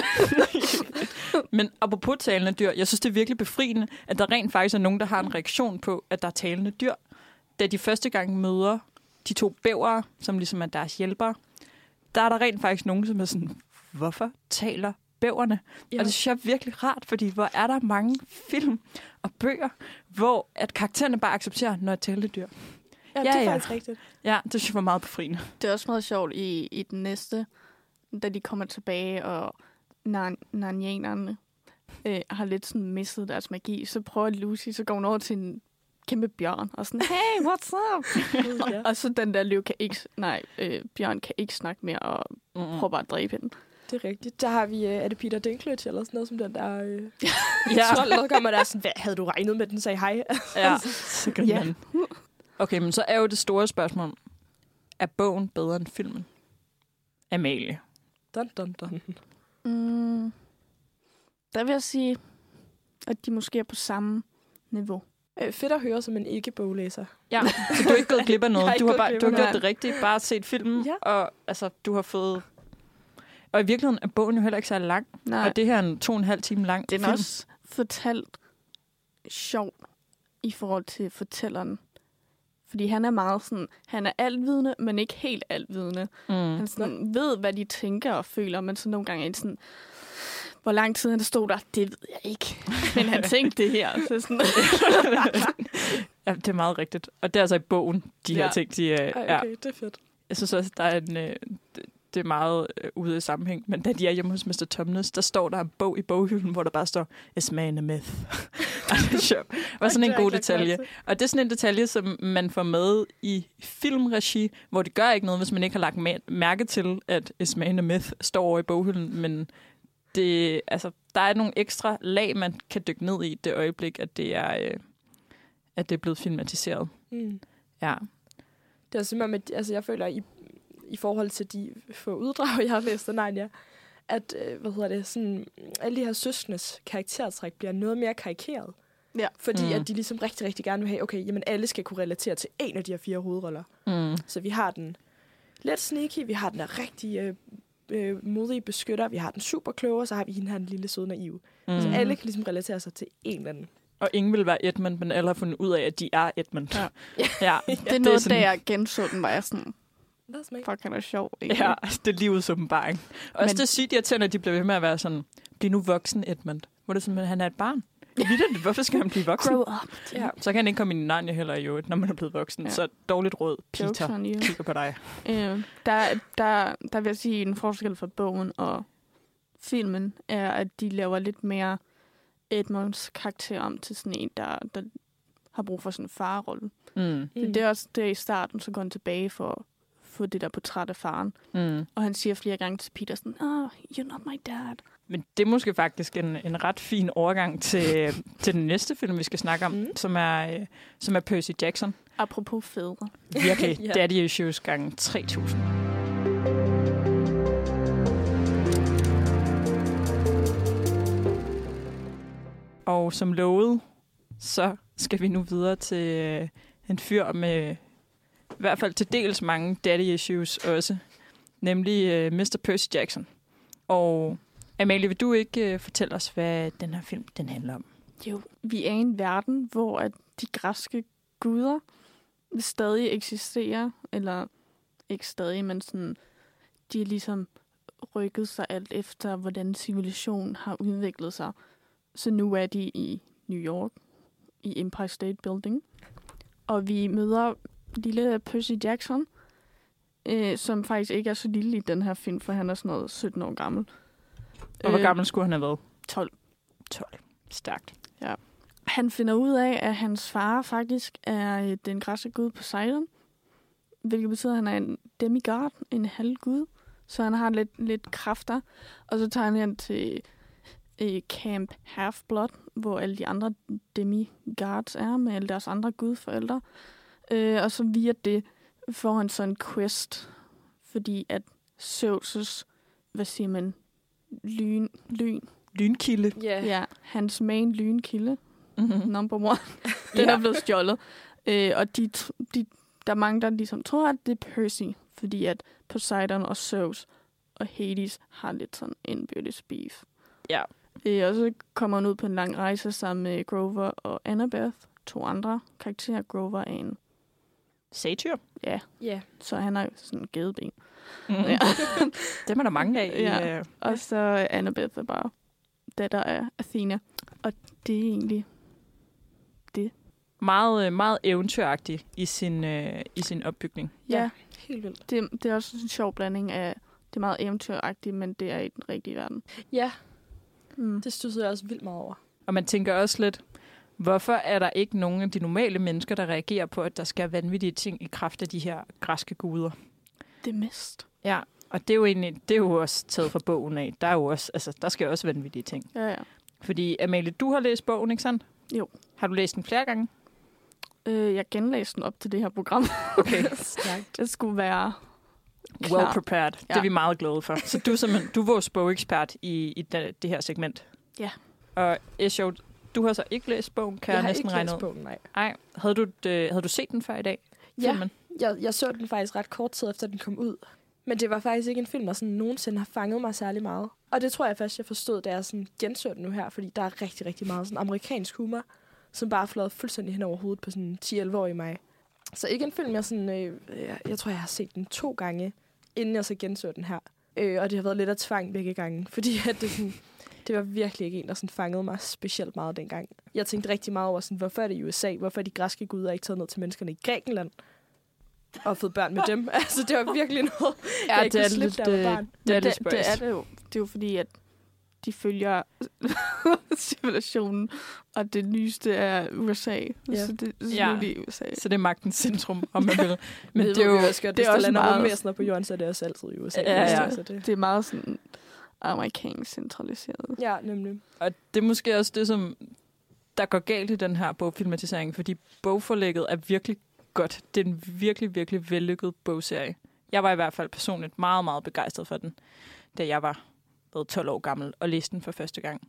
Men apropos talende dyr, jeg synes, det er virkelig befriende, at der rent faktisk er nogen, der har en reaktion på, at der er talende dyr. Da de første gang møder de to bævere, som ligesom er deres hjælpere, der er der rent faktisk nogen, som er sådan, hvorfor taler bæverne? Ja. Og det synes jeg er virkelig rart, fordi hvor er der mange film og bøger, hvor at karaktererne bare accepterer, når et talende dyr. Ja, Ja, det er ja. faktisk rigtigt. Ja, det synes jeg var meget befriende. Det er også meget sjovt i, i den næste, da de kommer tilbage, og nar- narnianerne øh, har lidt sådan mistet deres magi. Så prøver Lucy, så går hun over til en kæmpe bjørn, og sådan, hey, what's up? og så den der løv kan ikke, nej, øh, bjørn kan ikke snakke mere, og Mm. prøver bare at dræbe hende. Det er rigtigt. Der har vi, øh, er det Peter Dinklage eller sådan noget som den der... Øh, Ja. trold, der kommer der sådan, hvad, havde du regnet med, den sagde hej? Ja, så ja. Okay, men så er jo det store spørgsmål. Er bogen bedre end filmen? Amalie. Dun, dun, dun. Mm, der vil jeg sige, at de måske er på samme niveau. Øh, fedt at høre som en ikke-boglæser. Ja, så du er ikke gået glip af noget. har ikke Du har, gået bare, du har gjort det rigtigt. Bare set filmen, Ja. og altså, du har fået... Og i virkeligheden er bogen jo heller ikke så lang. Nej, Og det her er en to og en halv time lang den er film. også fortalt sjovt i forhold til fortælleren. Fordi han er meget sådan, han er altvidende, men ikke helt altvidende. Mm. Han sådan, ved, hvad de tænker og føler, men så nogle gange er det sådan, hvor lang tid han stod der, det ved jeg ikke. Men han tænkte det her. Så sådan, Ja, det er meget rigtigt. Og det er altså i bogen, de her Ja. ting, de, øh, Ej, ja. okay, det er fedt. Jeg synes også, der er en, øh, det- er meget øh, ude i sammenhæng. Men da de er hjemme hos Mr. Tumnus, der står der en bog i boghylden, hvor der bare står, Is man a myth? Ej, det er sjovt. Var sådan en god detalje. Og det er sådan en detalje, som man får med i filmregi, hvor det gør ikke noget, hvis man ikke har lagt mærke til, at Is man a myth står over i boghylden. Men det, altså, der er nogle ekstra lag, man kan dykke ned i det øjeblik, at det er, øh, at det er blevet filmatiseret. Mm. Ja. Det er simpelthen, med, altså jeg føler, i, i forhold til de få uddrag, jeg har læst af Narnia, at, øh, hvad hedder det, sådan, alle de her søskendes karaktertræk bliver noget mere karikeret. Ja. Fordi Mm. at de ligesom rigtig, rigtig gerne vil have, okay, jamen alle skal kunne relatere til en af de her fire hovedroller. Mm. Så vi har den lidt sneaky, vi har den der rigtig øh, øh, modige beskytter, vi har den super kloge, og så har vi hende her, den lille søde naive. Mm. Så alle kan ligesom relatere sig til en eller anden. Og ingen vil være Edmund, men alle har fundet ud af, at de er Edmund. Ja. ja. det er noget, da jeg genså den, var jeg sådan, That's me. fuck, han er sjov. Ikke? Ja, det er livets åbenbaring. Og også Men- det er sygt irriterende, at de bliver ved med at være sådan, bliv nu voksen, Edmund. Hvor det simpelthen, han er et barn. Vildt, hvorfor skal han blive voksen? Grow up. Ja. Så kan han ikke komme i Narnia heller i øvrigt, når man er blevet voksen. Ja. Så dårligt råd, Peter. on. Kigger på dig. Øh, der, der, der vil jeg sige, en forskel fra bogen og filmen er, at de laver lidt mere Edmunds karakter om til sådan en, der, der har brug for sådan en farrolle. Mm. Mm. Det er også det i starten, så går han tilbage for få det der portræt af faren. Mm. Og han siger flere gange til Peter sådan, oh, you're not my dad. Men det er måske faktisk en, en ret fin overgang til, til den næste film, vi skal snakke om, Mm. som, er, øh, som er Percy Jackson. Apropos fædre. Virkelig, Ja. Daddy Issues gange 3000. Og som lovet, så skal vi nu videre til øh, en fyr med i hvert fald til dels mange daddy issues også, nemlig øh, Mr. Percy Jackson. Og Amalie, vil du ikke øh, fortælle os, hvad den her film den handler om? Jo, vi er i en verden, hvor at de græske guder stadig eksisterer, eller ikke stadig, men sådan, de er ligesom rykket sig alt efter, hvordan civilisationen har udviklet sig. Så nu er de i New York, i Empire State Building. Og vi møder lille Percy Jackson, øh, som faktisk ikke er så lille i den her film, for han er sådan noget 17 år gammel. Og hvor Øh, gammel skulle han have været? 12. 12. Stærkt. Han finder ud af, at hans far faktisk er øh, den græske gud Poseidon, hvilket betyder, at han er en demigod, en halvgud, så han har lidt, lidt kræfter. Og så tager han hen til øh, Camp Half-Blood, hvor alle de andre demigods er, med alle deres andre gudforældre. Øh, og så via det får han så en quest, fordi at Zeus' hvad siger man, lyn, lyn, Lynkilde. Ja. ja, hans main lynkilde, Mm-hmm. number one. Den Ja. er blevet stjålet. Øh, og de, de, der er mange, der ligesom tror, at det er Percy, fordi at Poseidon og Zeus og Hades har lidt sådan indbyrdes beef. Ja. Øh, og så kommer han ud på en lang rejse sammen med Grover og Annabeth, to andre karakterer. Grover er en, Satyr. ja, Ja. så han har sådan en gedeben. Mm-hmm. Ja. Dem er der mange af. Ja. Ja. Og så Annabeth er bare datter af Athena. Og det er egentlig Meget, øh, meget eventyragtig i sin, øh, i sin opbygning. Ja, Helt vildt. det, det er også en sjov blanding af, det er meget eventyragtigt, men det er i den rigtige verden. Ja, Mm. det stussede jeg også vildt meget over. Og man tænker også lidt, hvorfor er der ikke nogen af de normale mennesker, der reagerer på, at der skal vanvittige ting i kraft af de her græske guder? Det er mest. Ja, og det er jo egentlig, det er jo også taget fra bogen af. Der er jo også, altså, der skal også vanvittige ting. Ja, ja. Fordi, Amalie, du har læst bogen, ikke sandt? Jo. Har du læst den flere gange? Øh, jeg genlæste den op til det her program. Okay. Stærkt. Det skulle være Well klar. prepared. Det Ja. er vi meget glade for. Så du er du er vores bogekspert i, i det, det her segment. Ja. Og Esho, du har så ikke læst bogen, kan jeg, jeg har næsten ikke regne læst ud. bogen, nej. Nej, havde du, det, havde du set den før i dag? Ja. Filmen? Jeg, jeg så den faktisk ret kort tid efter, den kom ud. Men det var faktisk ikke en film, der sådan nogensinde har fanget mig særlig meget. Og det tror jeg først, jeg forstod, da jeg sådan genså den nu her. Fordi der er rigtig, rigtig meget sådan amerikansk humor, som bare flået fuldstændig hen over hovedet på sådan 10-11 år i mig. Så ikke en film, jeg sådan... Øh, jeg, jeg tror, jeg har set den to gange, inden jeg så genså den her. Øh, og det har været lidt af tvang begge gange. Fordi at det, sådan, det var virkelig ikke en, der sådan fangede mig specielt meget dengang. Jeg tænkte rigtig meget over, sådan, hvorfor er det i USA? Hvorfor er de græske guder ikke taget ned til menneskerne i Grækenland? Og fået børn med dem. altså, det var virkelig noget, Ja, jeg ikke kunne slippe, da jeg var barn. det er lidt det, det er det jo. Det er jo fordi, at de følger civilisationen, og det nyeste er USA. Ja. Så det, så Ja. det er USA. Så det er magtens centrum, om man vil. Men det, det er jo... jo også godt. det er der også meget- på jorden, så er det også altid i USA. Ja, ja. Så det, Det er meget sådan amerikansk centraliseret. ja, nemlig. Og det er måske også det, som der går galt i den her bogfilmatisering, fordi bogforlægget er virkelig godt. Det er en virkelig, virkelig vellykket bogserie. Jeg var i hvert fald personligt meget, meget begejstret for den, da jeg var været 12 år gammel og læste den for første gang.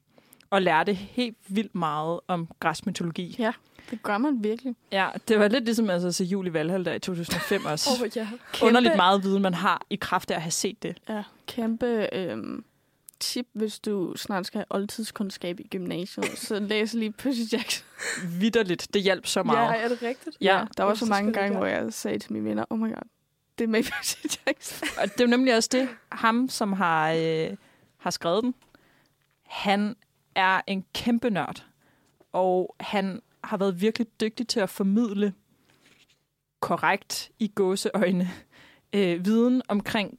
Og lærte helt vildt meget om græsk mytologi. Ja, det gør man virkelig. Ja, det var lidt ligesom altså, at se jul i Valhall der i 2005 også. Oh, ja. Kæmpe. Underligt meget viden, man har i kraft af at have set det. Ja, kæmpe øhm, tip, hvis du snart skal have oldtidskundskab i gymnasiet. så læs lige Percy Jackson. Vidderligt. Det hjalp så ja, meget. er det rigtigt? Ja, Der var så mange gange, hvor jeg sagde til mine venner, oh my god, det er med Percy Jackson. Og det er jo nemlig også det, ham som har, øh, har skrevet den, han er en kæmpe nørd. Og han har været virkelig dygtig til at formidle korrekt i gåseøjne øh, viden omkring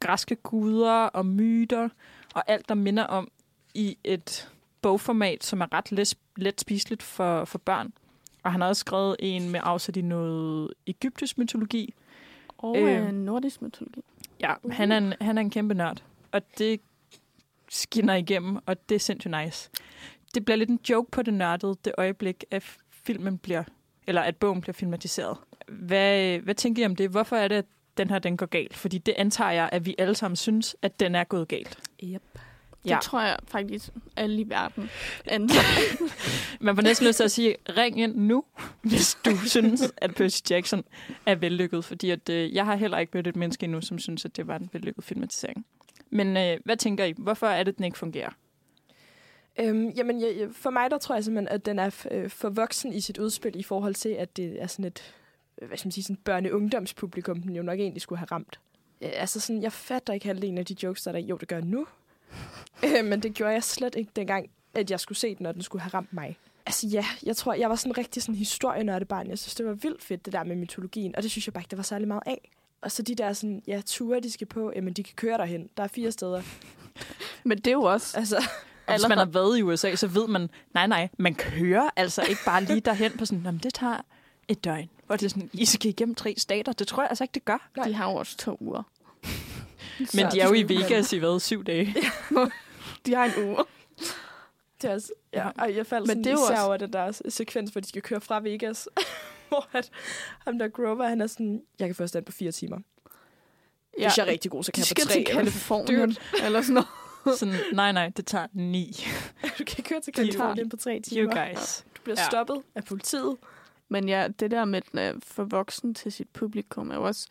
græske guder og myter og alt, der minder om i et bogformat, som er ret let, let spiseligt for, for børn. Og han har også skrevet en med afsæt i noget egyptisk mytologi, Og Øh. øh, nordisk mytologi. Ja, uh. han, er en, han er en kæmpe nørd, og det skinner igennem, og det er sindssygt nice. Det bliver lidt en joke på det nørdede, det øjeblik, at filmen bliver, eller at bogen bliver filmatiseret. Hvad, hvad tænker I om det? Hvorfor er det, at den her den går galt? Fordi det antager jeg, at vi alle sammen synes, at den er gået galt. Yep. Det Ja. tror jeg faktisk alle i verden. Man får næsten lyst til at sige, ring ind nu, hvis du synes, at Percy Jackson er vellykket. Fordi at, øh, jeg har heller ikke mødt et menneske endnu, som synes, at det var en vellykket filmatisering. Men øh, hvad tænker I? Hvorfor er det, den ikke fungerer? Øhm, jamen, jeg, for mig der tror jeg simpelthen, at den er øh, for voksen i sit udspil i forhold til, at det er sådan et hvad skal man sige, sådan børne-ungdomspublikum, den jo nok egentlig skulle have ramt. Øh, Altså sådan, jeg fatter ikke halvdelen af de jokes, der er der. Jo, det gør jeg nu. Øh, Men det gjorde jeg slet ikke dengang, at jeg skulle se den, og den skulle have ramt mig. Altså ja, jeg tror, jeg var sådan rigtig sådan historienørdet barn. Jeg synes, det var vildt fedt, det der med mytologien, og det synes jeg bare ikke, der var særlig meget af. Og så de der sådan, ja, ture, de skal på, jamen de kan køre derhen. Der er fire steder. Men det er jo også... Altså, Og hvis man har været i USA, så ved man, nej, nej, man kører altså ikke bare lige derhen på sådan, "Nå, men det tager et døgn. Og det er sådan, I skal igennem tre stater. Det tror jeg altså ikke, det gør. De har jo også to uger. Men de er jo i Vegas i hvad, syv dage. De har en uge. det er også, ja, og jeg faldt Men sådan det er især også- over den der sekvens, hvor de skal køre fra Vegas. hvor at, ham der Grover, han er sådan, jeg kan først stand på fire timer. Ja. Hvis jeg er rigtig god, så kan De jeg på skal tre. til Kalifornien, eller sådan noget. Sådan, nej, nej, det tager ni. Du kan køre til You- Kalifornien på tre You timer. guys. Du bliver Ja. stoppet af politiet. Men ja, det der med den er for voksen til sit publikum er jo også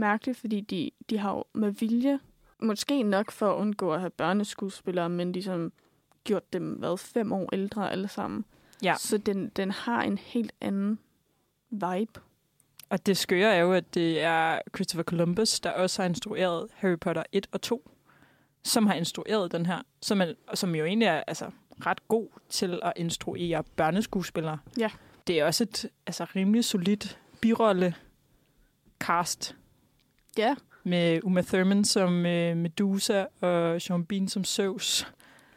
mærkeligt, fordi de, de har jo med vilje, måske nok for at undgå at have børneskuespillere, men de som gjort dem, hvad, fem år ældre alle sammen. Ja. Så den, den har en helt anden vibe. Og det skøre er jo, at det er Christopher Columbus, der også har instrueret Harry Potter 1 og 2, som har instrueret den her, som, er, som jo egentlig er altså, ret god til at instruere børneskuespillere. Ja. Det er også et altså, rimelig solidt birolle cast Ja, med Uma Thurman som øh, Medusa og Sean Bean som Zeus.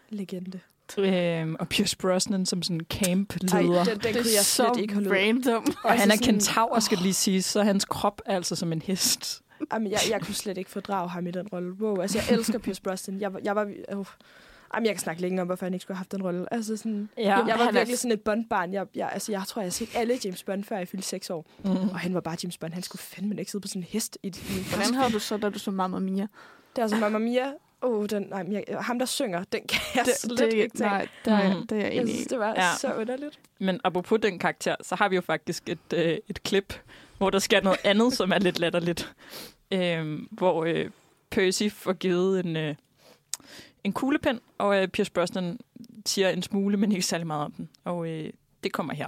Legende. Øhm, og Pierce Brosnan som sådan Ej, camp-leder. den, den kunne jeg slet ikke holde ud. random. Og han er altså sådan- kentaur, skal det lige sige, så hans krop er altså som en hest. Jamen, jeg, jeg kunne slet ikke fordrage ham i den rolle. Wow, altså jeg elsker Pierce Brosnan. Jeg, var- jeg var... Uh, jamen, jeg kan snakke længe om, hvorfor han ikke skulle have haft den rolle. Altså sådan... Ja, Jeg, var han er- virkelig sådan et Bond-barn. Jeg, jeg, altså, jeg tror, jeg har set alle James Bond, før jeg fyldte seks år. Mm. Og han var bare James Bond. Han skulle fandme ikke sidde på sådan en hest. I, i Hvordan havde du så, da du så Mamma Mia? Det er altså Mamma Mia. Oh, den, nej, jeg, ham, der synger, den kan jeg Det, slet det, ikke tage. nej, det er, Mhm. det er jeg enig synes, det var Ja. ja. så underligt. Men apropos den karakter, så har vi jo faktisk et, øh, et klip, hvor der sker noget andet, som er lidt latterligt. Øh, hvor øh, Percy får givet en, øh, en kuglepen, og øh, Pierce Brosnan siger en smule, men ikke særlig meget om den. Og øh, det kommer her.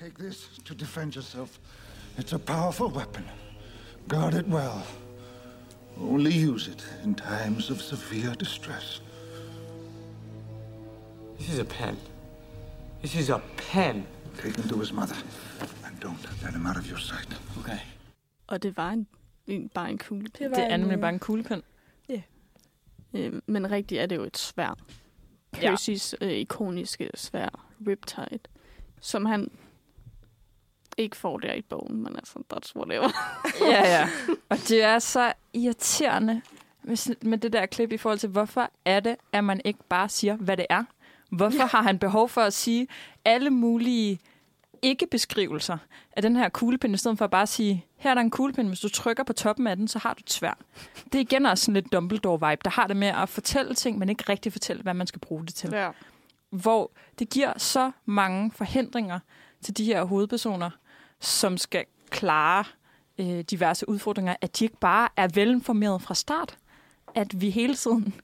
Take this to defend yourself. It's a powerful weapon. Guard it well. Only use it in times of severe distress. This is a pen. This is a pen. Take him to his mother, and don't let him out of your sight. Okay. Og det var en, en, bare en kugle. Det var Det er en, nemlig øh, bare en kuglepen. Øh, men rigtigt er det jo et svær. Ja. Percy's øh, ikoniske svær, Riptide, som han ikke får der i bogen, men altså, that's whatever. Ja, ja. Og det er så irriterende med, med det der klip i forhold til, hvorfor er det, at man ikke bare siger, hvad det er? Hvorfor ja. har han behov for at sige alle mulige ikke-beskrivelser af den her kuglepind, i stedet for at bare sige, her er der en kuglepind, hvis du trykker på toppen af den, så har du et svær. Det er igen også sådan lidt Dumbledore-vibe, der har det med at fortælle ting, men ikke rigtig fortælle, hvad man skal bruge det til ja. hvor det giver så mange forhindringer til de her hovedpersoner, som skal klare øh, diverse udfordringer, at de ikke bare er velinformeret fra start. At vi hele tiden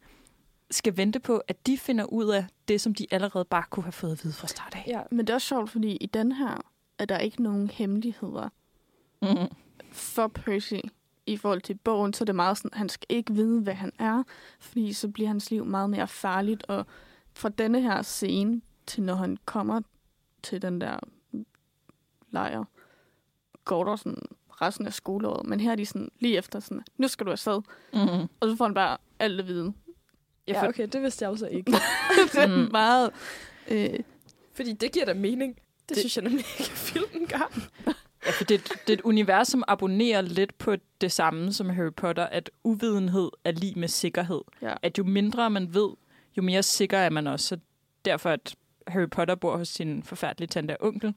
skal vente på, at de finder ud af det, som de allerede bare kunne have fået at vide fra start af. Ja, Men det er også sjovt, fordi i den her er der ikke nogen hemmeligheder Mm. for Percy i forhold til bogen, så er det meget sådan, han skal ikke vide, hvad han er, fordi så bliver hans liv meget mere farligt, og fra denne her scene til når han kommer til den der lejr, går der sådan resten af skoleåret, men her er de sådan lige efter sådan, nu skal du afsted, Mm. og så får han bare alt at vide. Ja, okay, det vidste jeg også ikke. det er Mm. meget... Øh, Fordi det giver da mening. Det, Det- det synes jeg nemlig ikke, at filmen gør. Ja, for det, det er et univers, som abonnerer lidt på det samme som Harry Potter, at uvidenhed er lige med sikkerhed. Ja. At jo mindre man ved, jo mere sikker er man også. Så derfor, at Harry Potter bor hos sin forfærdelige tante og onkel,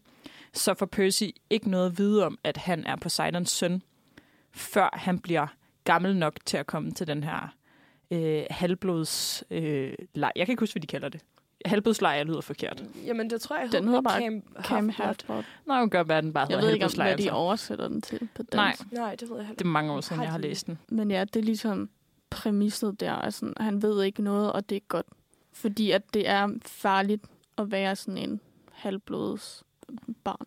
så får Percy ikke noget at vide om, at han er Poseidons søn, før han bliver gammel nok til at komme til den her øh, halvblods øh, leg. Jeg kan ikke huske, hvad de kalder det. Halvblodslejr lyder forkert. Jamen, det tror jeg, Den hedder bare Camp, Cam Half-Blood. Jeg kan godt være, at den bare Jeg hedder ved ikke, om hvad de altså. oversætter den til på dansk. Nej. Nej, det ved jeg heller Det er mange år siden, jeg har læst den. Men ja, det er ligesom præmisset der. Altså, han ved ikke noget, og det er godt. Fordi at det er farligt at være sådan en halvblods barn.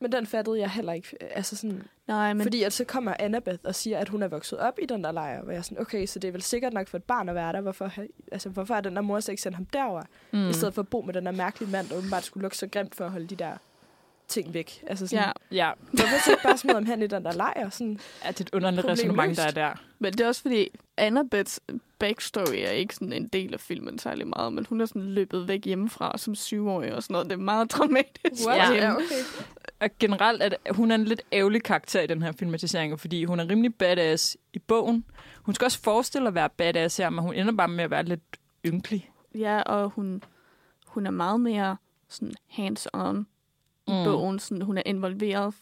Men den fattede jeg heller ikke. Altså sådan, Nej, men Fordi at så kommer Annabeth og siger, at hun er vokset op i den der lejr. Hvor jeg er sådan, okay, så det er vel sikkert nok for et barn at være der. Hvorfor, altså, hvorfor har den der mor så ikke sendt ham derover? Mm. I stedet for at bo med den der mærkelige mand, der åbenbart skulle lugte så grimt for at holde de der ting væk. Altså sådan, ja, Ja, Hvorfor så ikke bare smide ham hen i den der lejr? Sådan, er det et underligt resonemang, der er der. men det er også fordi, Annabeths backstory er ikke sådan en del af filmen særlig meget, men hun er sådan løbet væk hjemmefra som syvårig og sådan noget. Det er meget dramatisk. what? Ja. Ja, okay. Og generelt er det, hun er en lidt ærgerlig karakter i den her filmatisering, fordi hun er rimelig badass i bogen. Hun skal også forestille at være badass her, men hun ender bare med at være lidt ynkelig. Ja, og hun, hun er meget mere sådan hands-on i Mm. bogen. Sådan, hun er involveret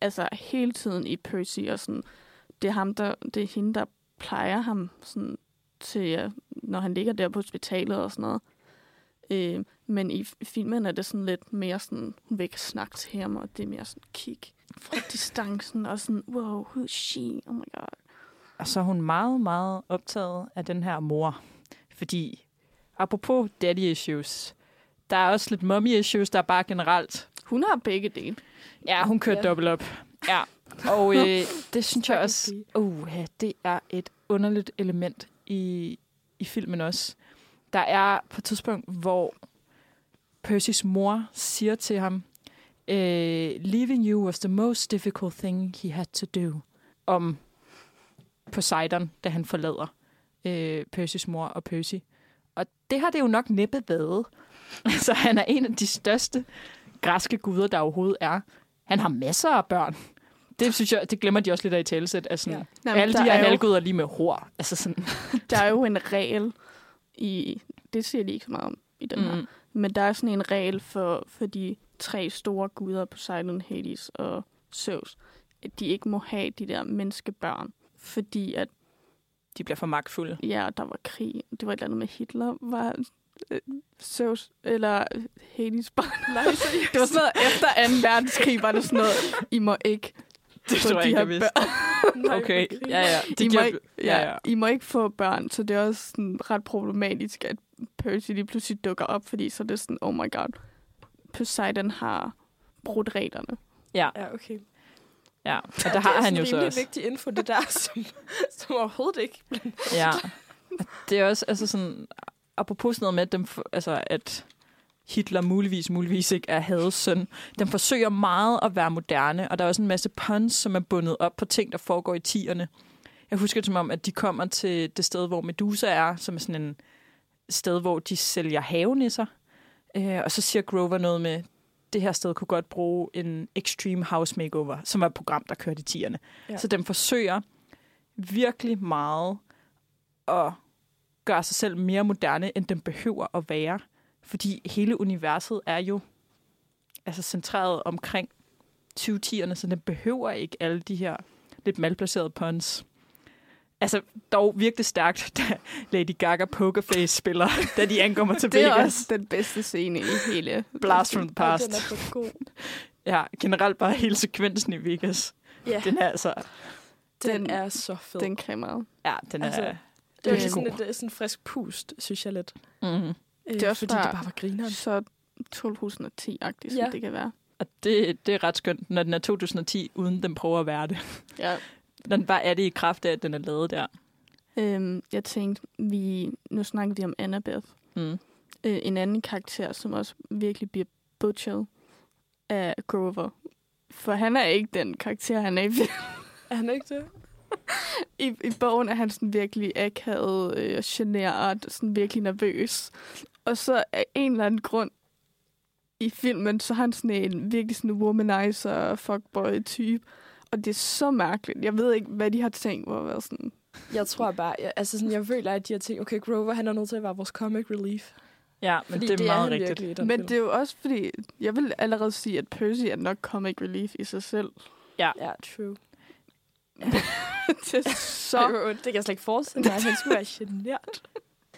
altså hele tiden i Percy, og sådan, det er, ham, der, det er hende, der plejer ham sådan, til, øh, når han ligger der på hospitalet og sådan noget. Øh, men i filmen er det sådan lidt mere sådan, hun vil ikke snakke til ham, og det er mere sådan kig fra distancen, og sådan, wow, who is she? Oh my god. Og så er hun meget, meget optaget af den her mor. Fordi, apropos daddy issues, der er også lidt mommy issues, der er bare generelt. Hun har begge dele. Ja, hun kører Ja. dobbelt op. Ja, og øh, det synes jeg også, uh, det er et underligt element i, i filmen også. Der er på et tidspunkt, hvor Percys mor siger til ham, øh, leaving you was the most difficult thing he had to do. Om Poseidon, da han forlader øh, Percys mor og Percy. Og det har det jo nok næppe været. Altså, han er en af de største græske guder, der overhovedet er. Han har masser af børn. Det synes jeg, det glemmer de også lidt af i talesæt. Altså, ja. Jamen, alle de er jo- halvguder er lige med hår. Altså sådan, Der er jo en regel i... Det siger de ikke så meget om i den her. mm, Men der er sådan en regel for, for de tre store guder, Poseidon, Hades og Zeus, at de ikke må have de der menneskebørn. Fordi at, de bliver for magtfulde. ja, der var krig. Det var et eller andet med Hitler. Var øh, Zeus eller Hades barn? Nej, det var sådan noget efter 2. verdenskrig, var det sådan noget, I må ikke Det tror jeg de ikke, jeg vidste. Nej, Okay, ja, ja. I Det må, giver, ikke, ja, ja. I må ikke få børn, så det er også sådan ret problematisk, at Percy lige pludselig dukker op, fordi så er det sådan, oh my god, Poseidon har brudt reglerne. Ja, Ja, okay. ja. Og der har han jo Det så er rimelig også. vigtig info, det der, som, som overhovedet ikke. Ja. Det er også altså sådan, apropos noget med, at, dem, altså, at Hitler muligvis, muligvis ikke er Hades søn. Den forsøger meget at være moderne, og der er også en masse puns, som er bundet op på ting, der foregår i tierne. Jeg husker det som om, at de kommer til det sted, hvor Medusa er, som er sådan en sted, hvor de sælger havenisser. Øh, og så siger Grover noget med, det her sted kunne godt bruge en Extreme House Makeover, som er et program, der kørte i tierne. Ja. Så den forsøger virkelig meget at gøre sig selv mere moderne, end den behøver at være. Fordi hele universet er jo altså centreret omkring 2010'erne, så den behøver ikke alle de her lidt malplacerede puns. Altså, dog virkelig stærkt, da Lady Gaga Pokerface spiller, da de ankommer til Det er Vegas. også den bedste scene i hele. Blast from the past. den er for god. Ja, generelt bare hele sekvensen i Vegas. Ja, Den er altså... den, den- er så fed. Den kan meget. Ja, den er... Altså, Altså, det er virkelig sådan god. et, sådan frisk pust, synes jeg lidt. mm-hmm. Det er også fordi bare- det bare var grineren. Så 2010-agtigt, som Ja. det kan være. Og det, det er ret skønt, når den er 2010, uden den prøver at være det. Ja. Den bare er det i kraft af, at den er lavet der. Øhm, jeg tænkte, vi, nu snakker vi om Annabeth. Mm. Øh, en anden karakter, som også virkelig bliver butchet af Grover. For han er ikke den karakter, han er i Er han ikke det? I, I bogen er han sådan virkelig akavet, øh, generet, sådan virkelig nervøs. Og så af en eller anden grund i filmen, så er han sådan en virkelig sådan womanizer, fuckboy-type. Og det er så mærkeligt. Jeg ved ikke, hvad de har tænkt, hvor at være sådan... Jeg tror bare, jeg, altså sådan, jeg føler, at de har tænkt, okay, Grover, han er nødt til at være vores comic relief. Ja, men Fordi det er det er meget han rigtigt. virkelig Men film. det er jo også fordi, jeg vil allerede sige, at Percy er nok comic relief i sig selv. Ja, true. det er Så. så... Det kan jeg slet ikke forestille mig, at han skulle være genert.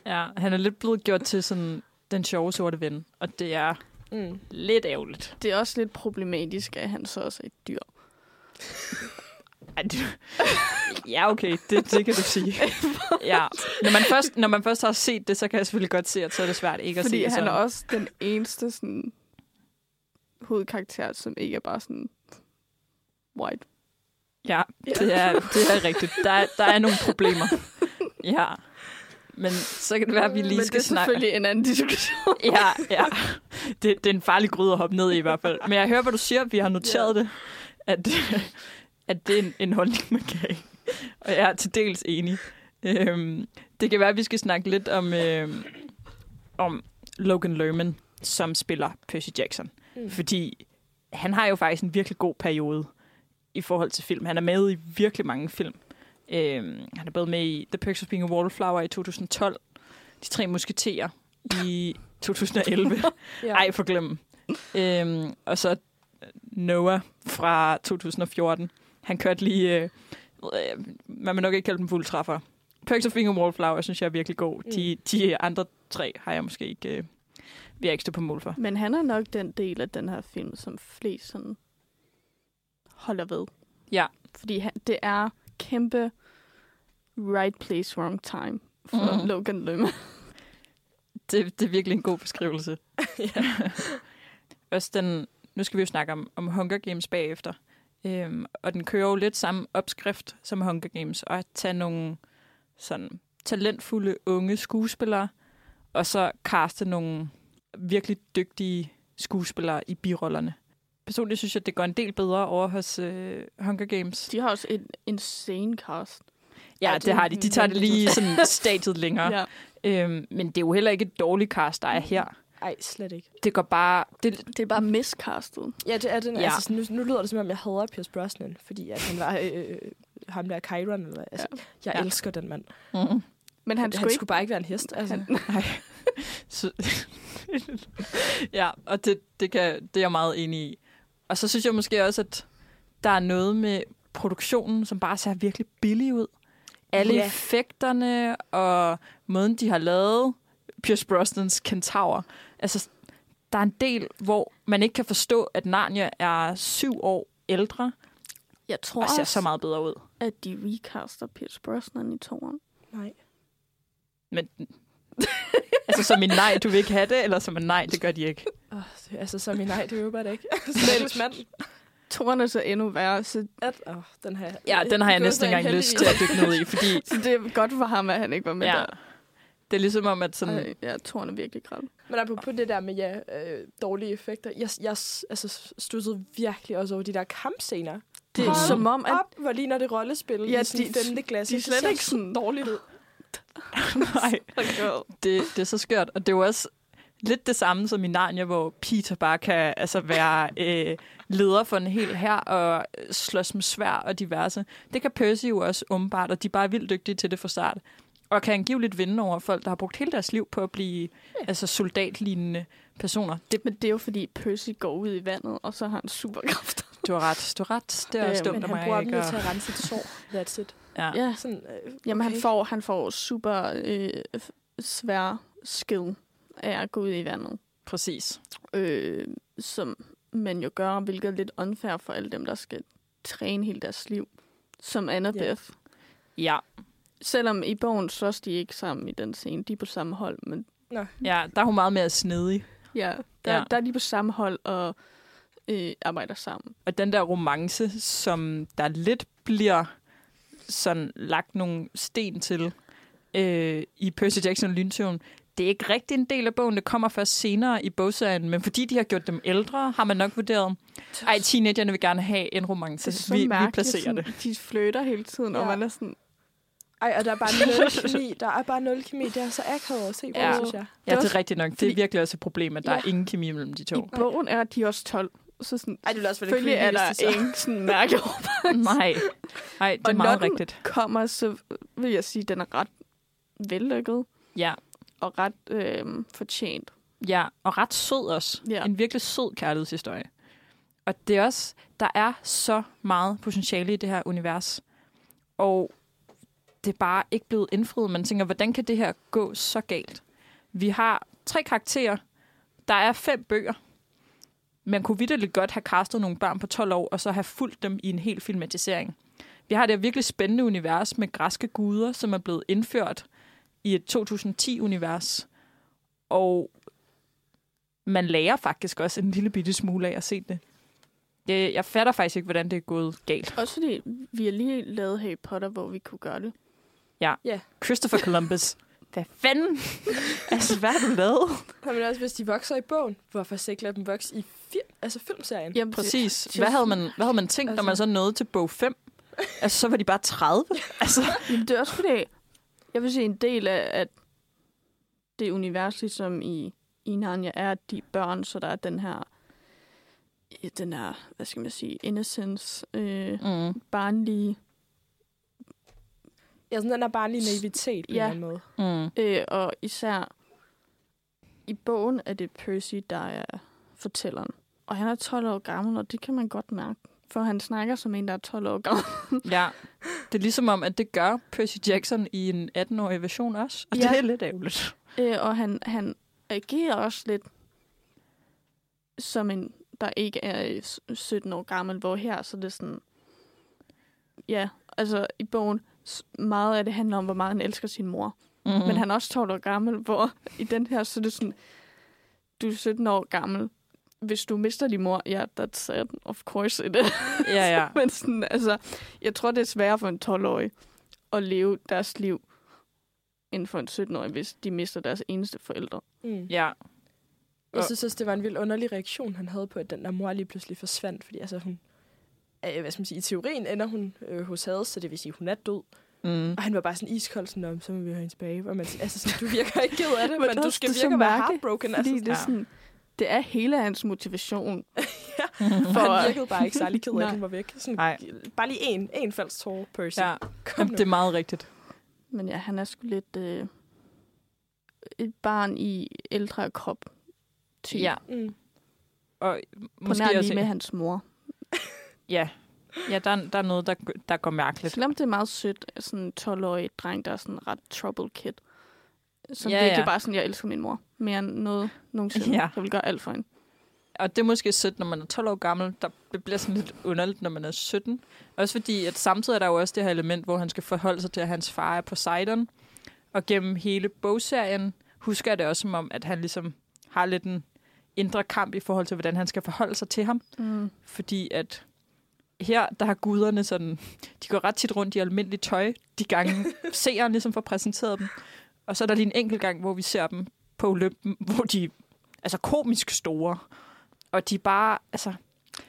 Ja, han er lidt blevet gjort til sådan den sjove sorte ven, og det er Mm. lidt ærgerligt. Det er også lidt problematisk, at han så også er et dyr. Ej, Ja, okay, det, det kan du sige. Ja. Når, man først, når man først har set det, så kan jeg selvfølgelig godt se, at så er det svært ikke at Fordi se det han er også den eneste sådan hovedkarakter, som ikke er bare sådan white. Ja, det er, det er rigtigt. Der er, der er nogle problemer. Ja. Men så kan det være, at vi lige Men skal det er snakke... selvfølgelig en anden diskussion. Ja, ja. Det, det er en farlig gryde at hoppe ned i i hvert fald. Men jeg hører, hvad du siger. Vi har noteret det, at, at det er en, en holdning, man kan have. Og jeg er til dels enig. Øhm, det kan være, at vi skal snakke lidt om, øhm, om Logan Lerman, som spiller Percy Jackson. Mm. Fordi han har jo faktisk en virkelig god periode i forhold til film. Han er med i virkelig mange film. Øhm, han er både med i The Perks of Being a Wallflower i 2012, De Tre Musketerer i 2011. Ja. Ej, for glem. Øhm, og så Noah fra 2014. Han kørte lige, øh, øh, man vil nok ikke kalde dem fuldtræffer. Perks of Being a Wallflower synes jeg er virkelig god. Mm. De, de andre tre har jeg måske ikke, øh, vil jeg ikke stå på mål for. Men han er nok den del af den her film, som flest sådan holder ved. Ja. Fordi han, det er kæmpe right place, wrong time for mm. Logan Lerman. Det, det er virkelig en god beskrivelse. ja. Også den, nu skal vi jo snakke om, om Hunger Games bagefter. Øhm, og den kører jo lidt samme opskrift som Hunger Games, og at tage nogle sådan talentfulde unge skuespillere, og så kaste nogle virkelig dygtige skuespillere i birollerne. Personligt synes jeg, at det går en del bedre over hos øh, Hunger Games. De har også en insane cast. Ja, det, det har de. De tager det lige sådan stadiet længere. Ja. Øhm, men det er jo heller ikke et dårligt cast, der er her. Ej, slet ikke. Det går bare... Det, Det er bare miscastet. Ja, det er den. Ja. Altså, nu, nu lyder det som om, jeg hader Pierce Brosnan, fordi at han var øh, ham der Chiron. Eller, altså, ja. Jeg Ja. ja. elsker den mand. mm, Men han Han, skulle han ikke... skulle bare ikke være en hest. Altså. Han, Nej. Så, ja, og det, det, kan, det er jeg meget enig i. Og så synes jeg måske også, at der er noget med produktionen, som bare ser virkelig billig ud. Alle Ja. effekterne og måden, de har lavet Pierce Brosnans kentaur. Altså, der er en del, hvor man ikke kan forstå, at Narnia er syv år ældre jeg tror og ser også, så meget bedre ud. at de recaster Pierce Brosnan i toren. Nej. Men, altså som en nej, du vil ikke have det, eller som en nej, det gør de ikke. Oh, det, altså, så er min nej, det jeg da ikke. Stakkels mand. Toren er så endnu værre, så, At, oh, den her, Ja, den har jeg det næsten ikke engang lyst til at dykke ned i, fordi så det er godt for ham, at han ikke var med ja, der. det er ligesom om, at sådan, Ej, ja, toren er virkelig græd. Men apropos det der med ja, øh, dårlige effekter, jeg, jeg altså, stussede virkelig også over de der kampscener. Det er Hold som om, at Op, hvor ligner det rollespil Ja, i sådan de- femte klasse. de er Det slet ikke så sådan- dårligt ud. nej, det, det er så skørt. Og det er jo også lidt det samme som i Narnia, hvor Peter bare kan altså, være øh, leder for en hel her og øh, slås med svær og diverse. Det kan Percy jo også åbenbart, og de er bare vildt dygtige til det fra start. Og kan angiveligt vinde over folk, der har brugt hele deres liv på at blive altså, soldatlignende personer. Det, Men det er jo fordi Percy går ud i vandet, og så har han superkræfter. du har ret. Du har ret. Det er også Øh, dumt Men af han mig. bruger dem til at rense et sår. That's it. Ja. Ja. Sådan, øh, Jamen, han okay. får, han får super øh, svær skill af at gå ud i vandet. Præcis. Øh, som man jo gør, hvilket er lidt unfair for alle dem, der skal træne hele deres liv. Som Annabeth. Ja. Selvom i bogen slås de ikke sammen i den scene. De er på samme hold, men ja, der er hun meget mere snedig. ja, der, Ja. ja. der er de på samme hold og øh, arbejder sammen. Og den der romance, som der lidt bliver sådan lagt nogle sten til øh, i Percy Jackson og Lyntogen, det er ikke rigtig en del af bogen. Det kommer først senere i bogserien, men fordi de har gjort dem ældre, har man nok vurderet, ej, teenagerne vil gerne have en romance. Det er så vi, vi placerer sådan, det. De flytter hele tiden, ja. og man er sådan... Ej, og der er bare nul kemi. Der er bare nul kemi. Det er så akavet at se på, Ja. synes jeg. Ja, det er rigtigt nok. Det er virkelig også et problem, at der Ja. er ingen kemi mellem de I to. bogen er de også 12. Så sådan, Ej, det ville også være selvfølgelig er der så- ingen sådan mærke. Nej, Ej det er Og meget rigtigt. kommer, så vil jeg sige, at den er ret vellykket Ja, og ret øh, fortjent. Ja, og ret sød også. Ja. En virkelig sød kærlighedshistorie. Og det er også, der er så meget potentiale i det her univers. Og det er bare ikke blevet indfriet. Man tænker, hvordan kan det her gå så galt? Vi har tre karakterer. Der er fem bøger. Man kunne vidderligt godt have castet nogle børn på 12 år, og så have fulgt dem i en hel filmatisering. Vi har det virkelig spændende univers med græske guder, som er blevet indført i et 2010-univers. Og man lærer faktisk også en lille bitte smule af at se det. det. Jeg fatter faktisk ikke, hvordan det er gået galt. Også fordi vi har lige lavet Harry Potter, hvor vi kunne gøre det. Ja. Ja. Christopher Columbus. Hvad fanden? altså, hvad har du lavet? Men også, hvis de vokser i bogen, hvorfor så ikke lade dem vokse i film, altså filmserien? Jamen, Præcis. det- Hvad havde man, hvad havde man tænkt, altså, når Altså- man så nåede til bog 5? Altså, så var de bare 30. Altså, Jamen, det er også fordi, jeg vil sige, en del af at det univers, ligesom i, i Narnia, er at de børn, så der er den her, den her, hvad skal man sige, innocence, øh, mm, barnlige, Ja, sådan den der barnlige naivitet på Ja. en måde. mm, øh, og især i bogen er det Percy, der er fortælleren. Og han er 12 år gammel, og det kan man godt mærke. For han snakker som en, der er 12 år gammel. ja. Det er ligesom om, at det gør Percy Jackson i en 18-årig version også. Og Ja. det er lidt ærgerligt. Øh, og han, han agerer også lidt som en, der ikke er øh, s- 17 år gammel, hvor her så er det sådan... Ja, altså i bogen, meget af det handler om, hvor meget han elsker sin mor. Mm. Mm. Men han er også 12 år gammel, hvor i den her, så er det sådan, du er 17 år gammel. Hvis du mister din mor, ja, that's sad. Of course it is. Ja, ja. Men sådan, altså, jeg tror, det er sværere for en 12-årig at leve deres liv, end for en 17-årig, hvis de mister deres eneste forældre. Mm. Ja. Jeg synes også, det var en vild underlig reaktion, han havde på, at den der mor lige pludselig forsvandt. Fordi altså, hun, øh, hvad skal man sige, i teorien ender hun øh, hos Hades, så det vil sige, hun er død. Mm. Og han var bare sådan iskold, sådan, "Nå, så må vi have hende tilbage. Og man, altså, sådan, du virker ikke ked af det, men, det er du skal virke at være heartbroken. Fordi Altså, det, er ja. Det er hele hans motivation. for for- han virkede bare ikke særlig ked af, at hun var væk. Sådan, Nej. bare lige en, en falsk tårer, Percy. Ja. Kom det er meget rigtigt. Men ja, han er sgu lidt øh, et barn i ældre krop. Typ. Ja. Mm. Og På måske nær også... lige med hans mor. Ja, ja der, er- der er noget, der, der går mærkeligt. Selvom det er meget sødt, sådan en 12-årig dreng, der er sådan en ret trouble kid. Som Ja, virkelig ja. bare sådan, jeg elsker min mor. Mere end noget nogensinde. Ja. Jeg vil gøre alt for hende. Og det er måske sødt, når man er 12 år gammel. Der det bliver sådan lidt underligt, når man er 17. Også fordi, at samtidig er der jo også det her element, hvor han skal forholde sig til, at hans far er Poseidon. Og gennem hele bogserien husker jeg det også som om, at han ligesom har lidt en indre kamp i forhold til, hvordan han skal forholde sig til ham. Mm. Fordi at her, der har guderne sådan, de går ret tit rundt i almindeligt tøj, de gange seeren ligesom får præsenteret dem. Og så er der lige en enkelt gang, hvor vi ser dem på Olympen, hvor de er altså komisk store. Og de er bare, altså,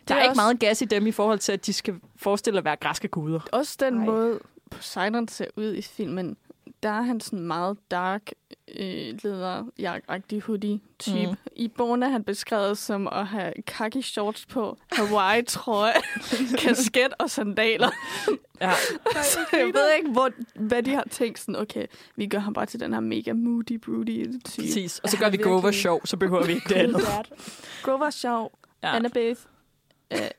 der er, er ikke også- meget gas i dem i forhold til, at de skal forestille at være græske guder. Også den. Ej. måde, Poseidon ser ud i filmen, der er han sådan meget dark, øh, lederjagtig hoodie-type. Mm. Mm. I bogen er han beskrevet som at have khaki shorts på, Hawaii-trøje, kasket og sandaler. Ja. Så jeg ved ikke, hvor, hvad de har tænkt sådan, okay, vi gør ham bare til den her mega moody, broody type. Præcis. Og så Ja, gør vi virkelig. Grover sjov, så behøver vi ikke det andet. Grover er sjov, Ja. Annabeth er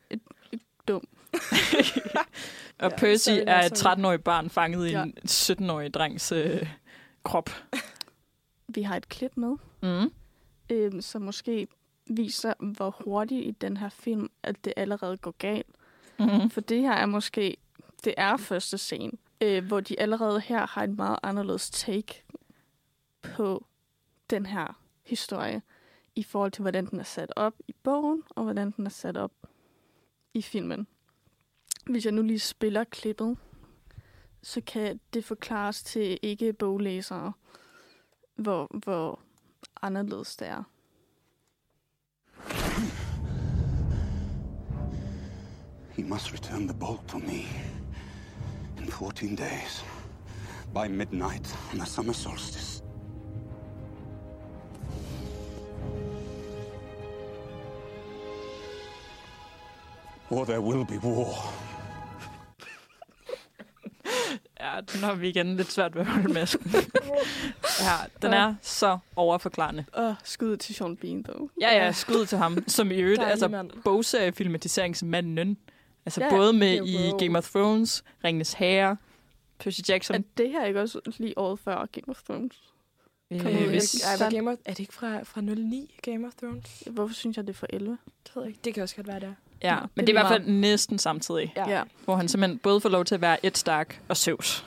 dum. Og Ja, Percy er et sorry. 13-årig barn fanget i Ja. en 17-årig drengs øh, krop. Vi har et klip med, Mm. øh, som måske viser, hvor hurtigt i den her film, at det allerede går galt. Mm. For det her er måske, det er første scene, øh, hvor de allerede her har en meget anderledes take på den her historie, i forhold til, hvordan den er sat op i bogen, og hvordan den er sat op i filmen. Hvis jeg nu lige spiller klippet, så kan det forklares til ikke-boglæsere, hvor, hvor anderledes det er. He must return the bolt to me in 14 days, by midnight on the summer solstice. Or there will be war. Den har vi igen lidt svært ved at holde masken. ja, den er så overforklarende. Åh, skud til Sean Bean, dog. Ja, ja, skud til ham, som i øvrigt, altså mand. bogseriefilmatiseringsmanden. Altså Ja, både med i. Game of Thrones, Ringenes Herre, Percy Jackson. Er det her ikke også lige året før Game of Thrones? Øh, hvis- Ej, var Game of, er det ikke fra, fra 09, Game of Thrones? Hvorfor synes jeg, det er for 11? Det ved jeg ikke. Det kan også godt være der. Ja, men det det er i hvert fald næsten samtidig, Ja. Ja. hvor han simpelthen både får lov til at være et Stark og Zeus.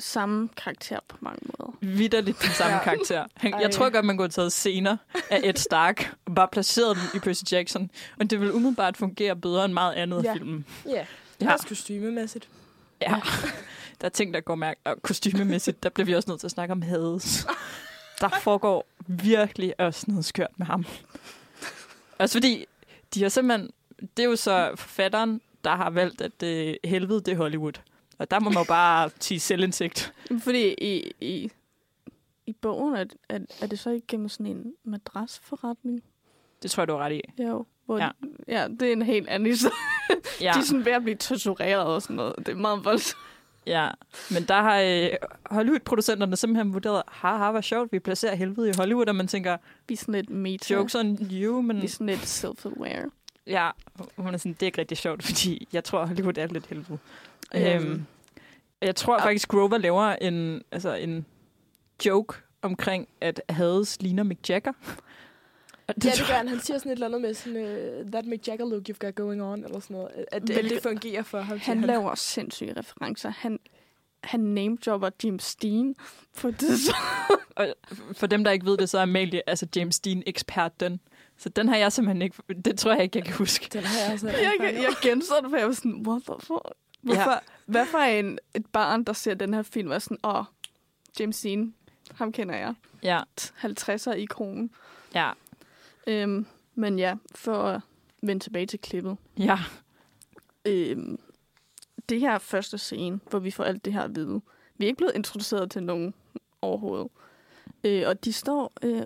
Samme karakter på mange måder. Vidderligt den samme Ja. karakter. Han, Ej. jeg tror godt, man kunne have taget scener af Ed Stark og bare placeret dem i Percy Jackson. Og det vil umiddelbart fungere bedre end meget andet Ja. af filmen. Ja, Ja. også kostymemæssigt. Ja. Der er ting, der går mærke. Og kostymemæssigt, der bliver vi også nødt til at snakke om Hades. Der foregår virkelig også noget skørt med ham. Også fordi, de har simpelthen... Det er jo så forfatteren, der har valgt, at øh, helvede, det er Hollywood. Og der må man jo bare sige selvindsigt. Fordi i, i, i bogen er, er, er det så ikke gennem sådan en madrasforretning? Det tror jeg, du har ret i. Jo. Hvor Ja. ja. ja, det er en helt anden historie. Ja. Ja. De er sådan ved at blive tortureret og sådan noget. Det er meget voldsomt. Ja, men der har øh, Hollywood-producenterne simpelthen vurderet, haha, hvor sjovt, vi placerer helvede i Hollywood, og man tænker, Vi er sådan lidt meta. jokes on you, men Vi er sådan lidt self-aware. ja, hun er sådan, det er ikke rigtig sjovt, fordi jeg tror, Hollywood er lidt helvede. Øhm. Øhm, jeg tror faktisk, Grover laver en, altså en joke omkring, at Hades ligner Mick Jagger. Og Ja, det gør han. Han siger sådan et eller andet med sådan, uh, that Mick Jagger look you've got going on, eller sådan noget. At, at, at det fungerer for ham. Han laver sindssyge referencer. Han, han namedropper Jim Steen på det. Og for dem, der ikke ved det, så er Amalie, altså James Dean, eksperten. Så den har jeg simpelthen ikke... Det tror jeg ikke, jeg kan huske. Den har jeg også jeg, jeg, jeg genså det, for jeg var sådan, what the fuck? Hvorfor, ja. Hvad for en, et barn, der ser den her film, er sådan, åh, oh, James Dean, ham kender jeg. Ja, 50'er i kronen. ja, Øhm, men ja, for at vende tilbage til klippet. ja. Øhm, det her første scene, hvor vi får alt det her at vide. Vi er ikke blevet introduceret til nogen overhovedet. Øh, og de står øh,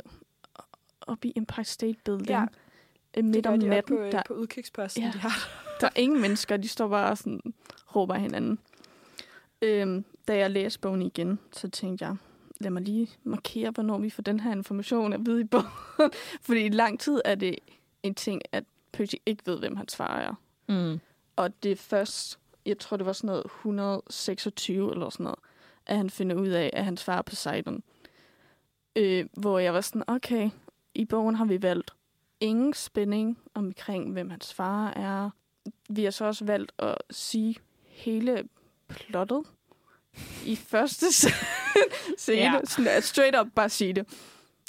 oppe i Empire State Building. Ja, øh, midt om natten. På, øh, der, på udkigsposten, Ja. de har. der er ingen mennesker, de står bare og sådan, råber hinanden. Øhm, da jeg læste bogen igen, så tænkte jeg, lad mig lige markere, hvornår vi får den her information at vide i bogen. Fordi i lang tid er det en ting, at Percy ikke ved, hvem hans far er. Mm. Og det er først, jeg tror det var sådan noget 126 eller sådan noget, at han finder ud af, at hans far er Poseidon. Øh, hvor jeg var sådan, okay, i bogen har vi valgt ingen spænding omkring, hvem hans far er. Vi har så også valgt at sige hele plottet i første scene. Ja. Sådan, straight up bare sige det.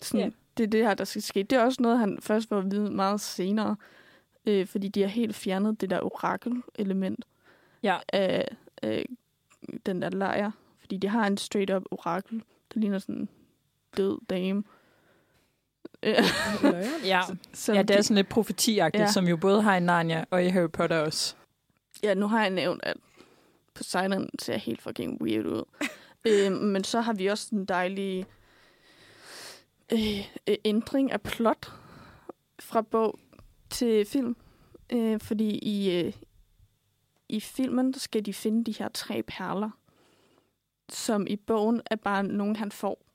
Sådan, yeah. Det er det her, der skal ske. Det er også noget, han først får at vide meget senere. Øh, fordi de har helt fjernet det der orakel-element Ja. af, af den der lejr. Fordi de har en straight-up orakel, der ligner sådan en død dame. Øh, Ja. som ja, det er sådan lidt profetiagtigt, ja. Som jo både har i Narnia og i Harry Potter også. Ja, nu har jeg nævnt, at Poseidon ser helt fucking weird ud. øh, men så har vi også den dejlige øh, øh, ændring af plot fra bog til film. Øh, fordi i, øh, i filmen skal de finde de her tre perler, som i bogen er bare nogen, han får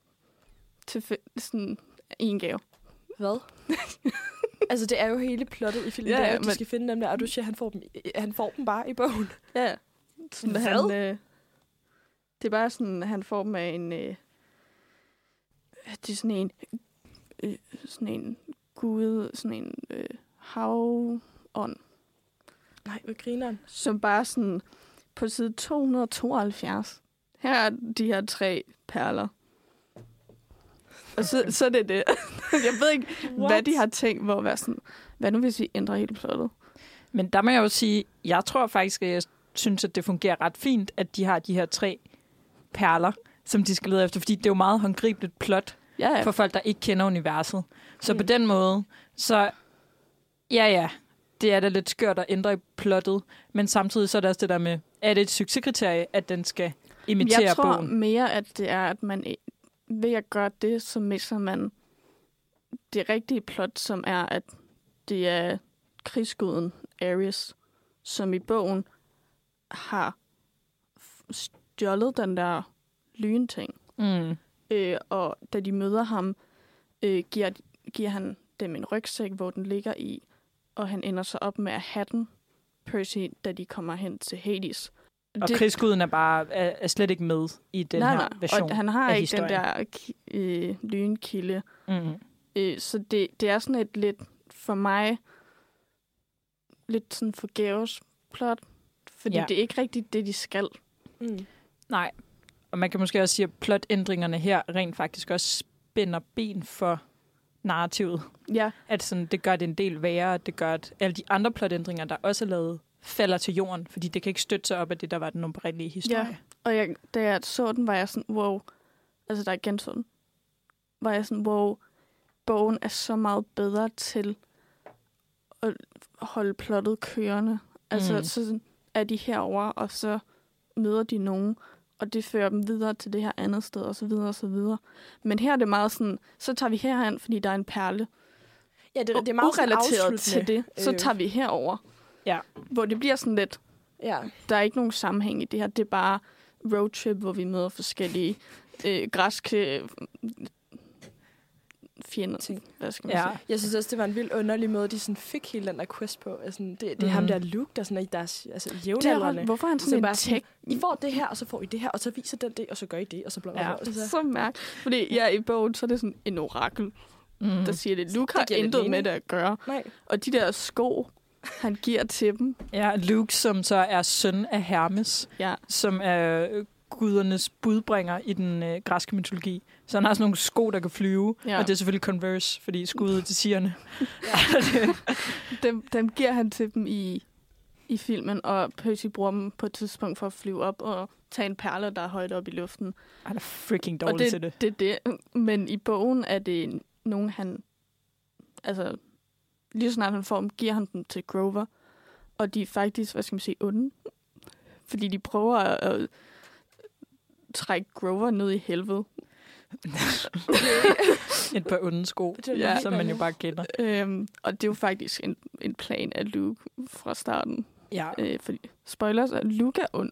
til sådan en gave. Hvad? altså, det er jo hele plottet i filmen. Ja, Ja, det er, jo, at de men- skal finde dem der, og du siger, han får dem, han får dem bare i bogen. Ja. Sådan, Hvad? Han, øh, det er bare sådan, han får dem af en... Øh, det er sådan en... Øh, sådan en gud, sådan en øh, havånd, Nej, hvad grineren? som bare sådan på side 272. Her er de her tre perler. Og så, så er det det. Jeg ved ikke, What? hvad de har tænkt, hvor at være sådan, hvad nu hvis vi ændrer hele plottet? Men der må jeg jo sige, jeg tror faktisk, at jeg synes, at det fungerer ret fint, at de har de her tre perler, som de skal lede efter, fordi det er jo meget håndgribeligt plot Ja, ja. for folk, der ikke kender universet. Så Mm. på den måde, så ja, ja, det er da lidt skørt at ændre i plottet, men samtidig så er det også det der med, er det et succeskriterie, at den skal imitere jeg tror bogen? mere, at det er, at man ved at gøre det, så misser man det rigtige plot, som er, at det er krigsguden Ares, som i bogen har stjålet den der lynting. Mm. Øh, og da de møder ham, øh, giver, giver han dem en rygsæk, hvor den ligger i, og han ender så op med at have den, Percy, da de kommer hen til Hades. Og det... krigsguden er bare er, er slet ikke med i den nej, her nej. version Og han har ikke historien. den der øh, lynkilde. Mm. Øh, så det, det er sådan et lidt, for mig, lidt sådan forgæves plot. Fordi Ja. det er ikke rigtigt det, de skal. Mm. Nej. Og man kan måske også sige, at plotændringerne her rent faktisk også spænder ben for narrativet. Ja. At sådan, det gør det en del værre, at det gør, at alle de andre plotændringer, der også er lavet, falder til jorden, fordi det kan ikke støtte sig op af det, der var den oprindelige historie. Ja. Og jeg, da jeg så den, var jeg sådan, wow. Altså, der er igen sådan. Var jeg sådan, wow. Bogen er så meget bedre til at holde plottet kørende. Altså, Mm. mm. så sådan er de herover og så møder de nogen, og det fører dem videre til det her andet sted, og så videre, og så videre. Men her er det meget sådan, så tager vi herhen, fordi der er en perle. Ja, det, det er meget sådan urelateret til det. Så øh, tager vi herover. Ja. Hvor det bliver sådan lidt, Ja. der er ikke nogen sammenhæng i det her. Det er bare roadtrip, hvor vi møder forskellige øh, græske fjender. Ting. Hvad skal man Ja. sige? Jeg synes også, det var en vild underlig måde, de sådan fik hele den der quest på. Altså, det, det er mm. ham der Luke, der sådan er i deres altså, jævnaldrende. hvorfor er han Så sådan bare en sådan, tech? I får det her, og så får I det her, og så viser den det, og så gør I det, og så bla bla Ja. bla. Det er Så, så mærkeligt. Fordi ja, i bogen, så er det sådan en orakel, Mm. der siger det. Luke har Det intet med det at gøre. nej. Og de der sko, han giver til dem. Ja, Luke, som så er søn af Hermes, Ja. som er øh, gudernes budbringer i den øh, græske mytologi. Så han har sådan nogle sko, der kan flyve, ja. Og det er selvfølgelig Converse, fordi skuddet til sigerne. Dem, dem giver han til dem i, i filmen, og Percy bruger dem på et tidspunkt for at flyve op og tage en perle, der er højt op i luften. Han er freaking og dårlig det, til det. det det. Men i bogen er det nogen, han... Altså, lige så snart han får dem, giver han dem til Grover. Og de er faktisk, hvad skal man sige, onde. Fordi de prøver at trække Grover ned i helvede. Et par onde sko, Ja. som man jo bare kender. Øhm, og det er jo faktisk en, en plan af Luke fra starten. Ja, Øh, fordi, spoilers, at Luke er ond.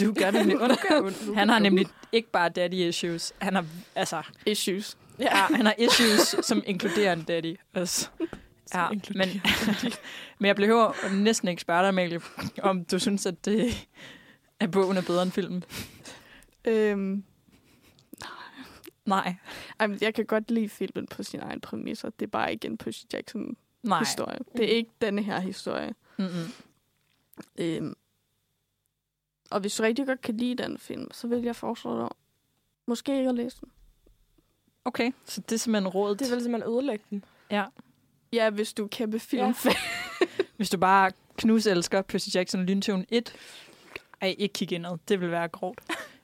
Luke er nemlig ond. Han har nemlig ikke bare daddy issues. Han har, altså, Issues. ja, han har issues, som inkluderer en daddy også. Ja, men, men jeg behøver næsten ikke spørge dig, Amalie, om du synes, at, det, at bogen er bedre end filmen. Øhm, Nej. ej, men jeg kan godt lide filmen på sin egen præmisser. Det er bare ikke en Percy Jackson Nej. historie. Det er ikke denne her historie. Mm-mm. Øhm, og hvis du rigtig godt kan lide den film, så vil jeg foreslå dig måske ikke at læse den. Okay, så det er simpelthen rådet. Det er vel simpelthen ødelægge den. Ja. Ja, hvis du er kæmpe filmfan. Hvis du bare knus elsker Percy Jackson Lyntown 1, ej, ikke kig indad. Det vil være grovt.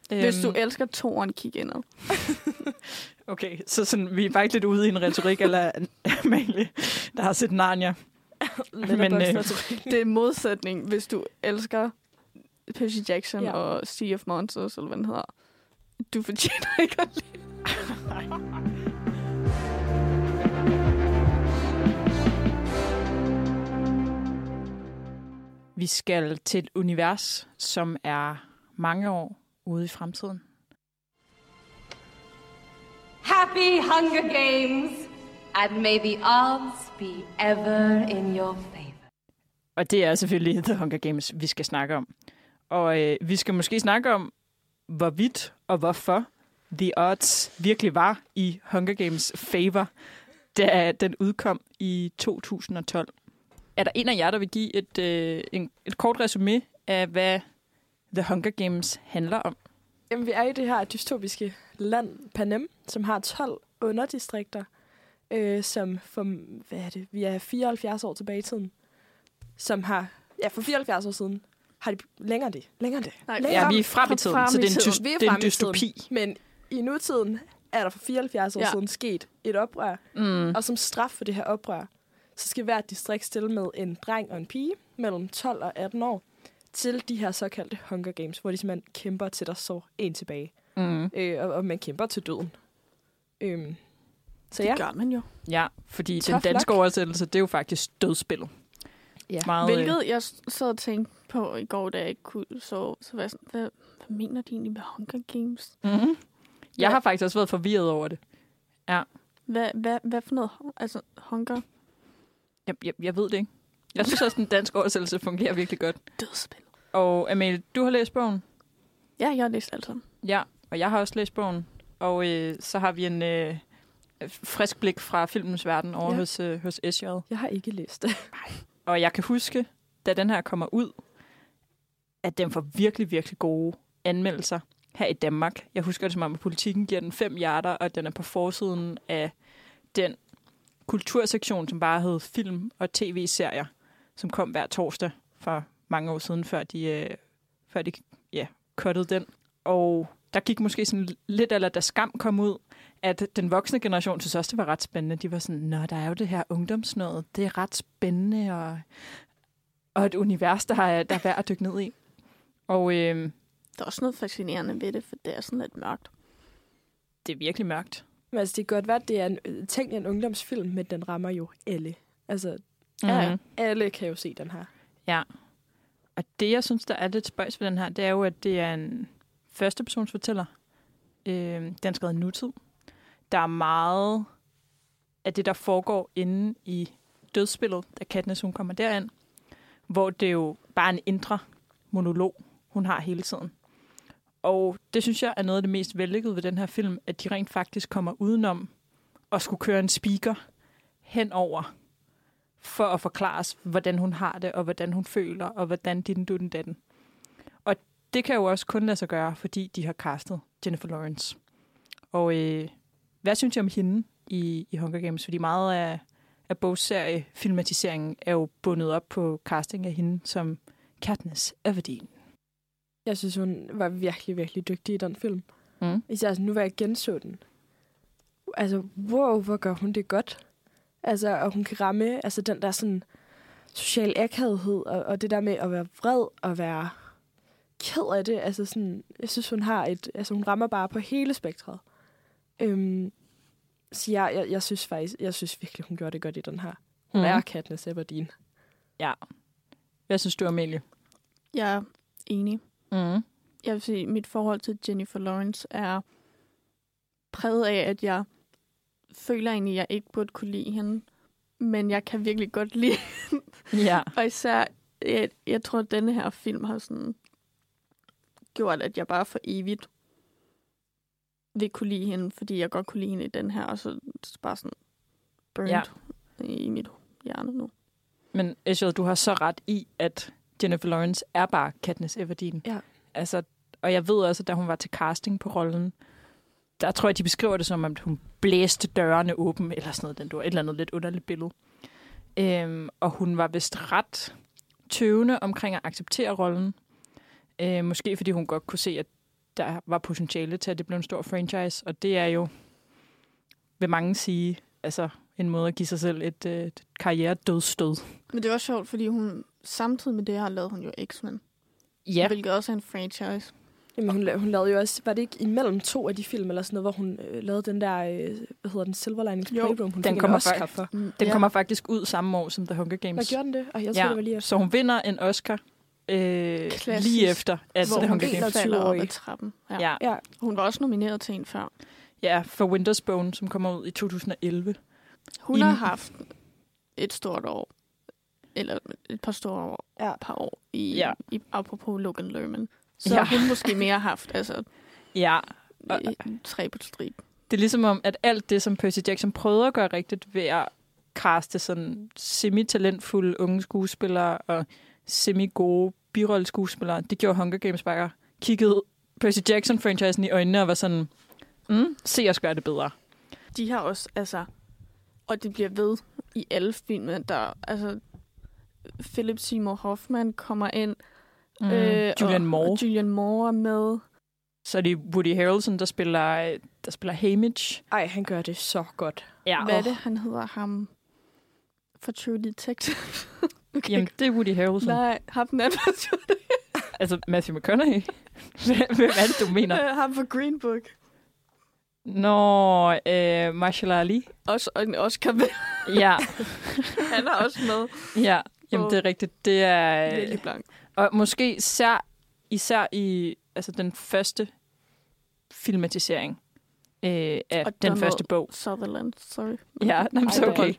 Hvis du Øhm, elsker toren, kig indad. Okay, så sådan, vi er faktisk lidt ude i en retorik, eller Amalie, der har set Narnia. Men, øh, Det er modsætning, hvis du elsker Percy Jackson Ja. ja. og Sea of Monsters, eller hvad den hedder. Du fortjener ikke at lide. Vi skal til et univers, som er mange år ude i fremtiden. Happy Hunger Games, and may the odds be ever in your favor. Og det er selvfølgelig The Hunger Games, vi skal snakke om. Og øh, vi skal måske snakke om, hvorvidt og hvorfor The Odds virkelig var i Hunger Games favor, da den udkom i 2012. Er der en af jer, der vil give et, øh, en, et kort resume af, hvad The Hunger Games handler om? Jamen, vi er i det her dystopiske land, Panem, som har 12 underdistrikter, øh, som for, hvad er det, vi er 74 år tilbage i tiden, som har, ja, for 74 år siden, har de længere det, længere det. Nej, længere Ja, vi er frem i tiden, så det er en, Vi er det er frem en dystopi. Men i nutiden er der for 74 år Ja. siden sket et oprør, Mm. og som straf for det her oprør, så skal hvert distrikt stille med en dreng og en pige mellem 12 og 18 år til de her såkaldte Hunger Games, hvor de simpelthen kæmper til der står en tilbage. Mm. Øh, og, og man kæmper til døden. Øhm, så Det ja, gør man jo. Ja, fordi Tough den danske luck. oversættelse, det er jo faktisk dødsspillet. Ja. Meget, øh, Hvilket jeg sad og tænkte på i går, da jeg ikke kunne sove. Så var jeg sådan, hvad, hvad mener de egentlig med Hunger Games? Mm-hmm. Jeg Ja. har faktisk også været forvirret over det. Hvad, hvad, hvad for noget? Altså, Hunger? Jeg, jeg, jeg ved det ikke. Jeg synes også, den danske oversættelse fungerer virkelig godt. Dødsspil. Og Amalie, du har læst bogen? Ja, jeg har læst alt sammen. Ja, og jeg har også læst bogen. Og øh, så har vi en øh, frisk blik fra filmens verden over Ja. hos, øh, hos SJ. jeg har ikke læst det. Og jeg kan huske, da den her kommer ud, at den får virkelig, virkelig gode anmeldelser. her i Danmark. Jeg husker det som om, at politikken giver den fem hjerter, og den er på forsiden af den kultursektion, som bare hed film og tv-serier, som kom hver torsdag for mange år siden, før de, øh, før de ja, cuttede den. Og der gik måske sådan lidt, eller da Skam kom ud, at den voksne generation synes også, det var ret spændende. De var sådan, nå, der er jo det her ungdomsnød. Det er ret spændende, og, og et univers, der er, der er værd at dykke ned i. Og øh, Der er også noget fascinerende ved det, for det er sådan lidt mørkt. det er virkelig mørkt. Men altså, det kan godt være, at det er en, øh, tænk en ungdomsfilm, men den rammer jo alle. Altså, Ja, mm. alle kan jo se den her. Ja. Og det, jeg synes, der er lidt spøjs ved den her, det er jo, at det er en førstepersonsfortæller. Øh, den er skrevet i nutid. Der er meget af det, der foregår inde i dødsspillet, da Katniss hun kommer derind, hvor det er jo bare en indre monolog, hun har hele tiden. Og det synes jeg er noget af det mest vellykkede ved den her film, at de rent faktisk kommer udenom at skulle køre en speaker henover for at forklare os, hvordan hun har det, og hvordan hun føler, og hvordan din du den datten. Og det kan jo også kun lade sig gøre, fordi de har castet Jennifer Lawrence. Og øh, hvad synes jeg om hende i, i Hunger Games? Fordi meget af, af bogseriefilmatiseringen er jo bundet op på casting af hende som Katniss Everdeen. Jeg synes, hun var virkelig, virkelig dygtig i den film. Mm. Især altså, nu var jeg genså den. Altså, wow, hvor gør hun det godt. Altså, og hun kan ramme altså, den der sådan social akavighed, og, og det der med at være vred og være ked af det. Altså sådan, jeg synes, hun har et, altså hun rammer bare på hele spektret. Øhm, så jeg, jeg, jeg, synes faktisk, jeg synes virkelig, hun gjorde det godt i den her. Hun Mhm. mm. er Katniss Everdeen. Ja. Hvad synes du, Amelie? Jeg er enig. Mm. Jeg vil sige, at mit forhold til Jennifer Lawrence er præget af, at jeg føler egentlig, at jeg ikke burde kunne lide hende. Men jeg kan virkelig godt lide hende. Ja. Og især, jeg, jeg tror, at denne her film har sådan gjort, at jeg bare for evigt vil kunne lide hende, fordi jeg godt kunne lide hende i den her, og så er bare sådan burnt Ja. i mit hjerne nu. Men Eshed, du har så ret i, at Jennifer Lawrence er bare Katniss Everdeen. Ja. Altså, og jeg ved også, at da hun var til casting på rollen, der tror jeg, de beskriver det som, at hun blæste dørene åben, eller sådan noget, den du et eller andet lidt underligt billede. Øhm, og hun var vist ret tøvende omkring at acceptere rollen. Øh, måske fordi hun godt kunne se, at der var potentiale til, at det blev en stor franchise, og det er jo, vil mange sige, altså en måde at give sig selv et, øh, et karriere-dødstød. Men det var sjovt, fordi hun samtidig med det her lavede hun jo X-Men. Ja. Hvilket også er en franchise. Jamen, hun, la- hun lavede jo også, var det ikke imellem to af de film, eller sådan noget, hvor hun øh, lavede den der, øh, hvad hedder den, Silver Linings Jo, Playroom, hun den kommer en Oscar for. Den Ja. kommer faktisk ud samme år som The Hunger Games. Hvad gjorde den det? Og jeg tror, ja, det var lige efter. så hun vinder en Oscar øh, Klassisk. lige efter at hvor The hun Hunger Games. falder op 21-årig. ad trappen. Ja. Ja. Ja, Hun var også nomineret til en før. ja, for Winter's Bone, som kommer ud i 2011. Hun I- har haft et stort år, eller et par store år, Ja. par år i, Ja. i apropos Logan Lerman. Så Ja. hun måske mere haft, altså Ja, Og- tre på strip. det er ligesom om, at alt det, som Percy Jackson prøvede at gøre rigtigt ved at kaste sådan semi-talentfulde unge skuespillere og semi-gode birolleskuespillere, det gjorde Hunger Games bare kiggede Percy Jackson-franchisen i øjnene og var sådan, mm, se os gøre det bedre. De har også, altså, og det bliver ved i alle filmene, der, altså, Philip Seymour Hoffman kommer ind. Mm. Julian og, Moore. Og Julian Moore er med. Så er det Woody Harrelson, der spiller, der spiller Hamish. ej, han gør det så godt. Ja, Hvad er og- det, han hedder ham? For True Detective. okay. Jamen, det er Woody Harrelson. Nej, ham den anden. Altså, Matthew McConaughey. Hvem er det, du mener? Øh, ham for Green Book. Nå, øh, Marshall Ali. Også en Oscar ved. Ja, Han er også med. ja. Jamen, det er rigtigt. Det er... Lily Blanc. Og måske især, især i altså, den første filmatisering øh, af Og den første bog. Sutherland, sorry. Ja, jamen, så okay.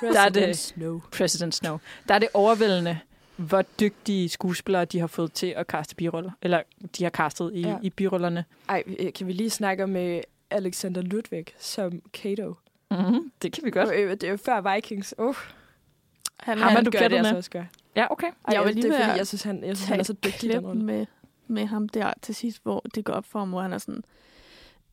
President Der er det- Snow. President Snow. Der er det overvældende, hvor dygtige skuespillere de har fået til at kaste biroller. Eller de har kastet i, ja. I birollerne. Ej, øh, kan vi lige snakke om øh, Alexander Ludwig som Kato? Mm-hmm. Det kan vi godt. Og, øh, det er jo før Vikings. Uh, Han, Ham er han du gør det med? altså også godt. Ja, okay. Ej, Jeg var lige det er ved fordi, at jeg synes, han, jeg synes, han er så dygtig i den klip rolle. med med ham der til sidst, hvor det går op for ham, hvor han er sådan,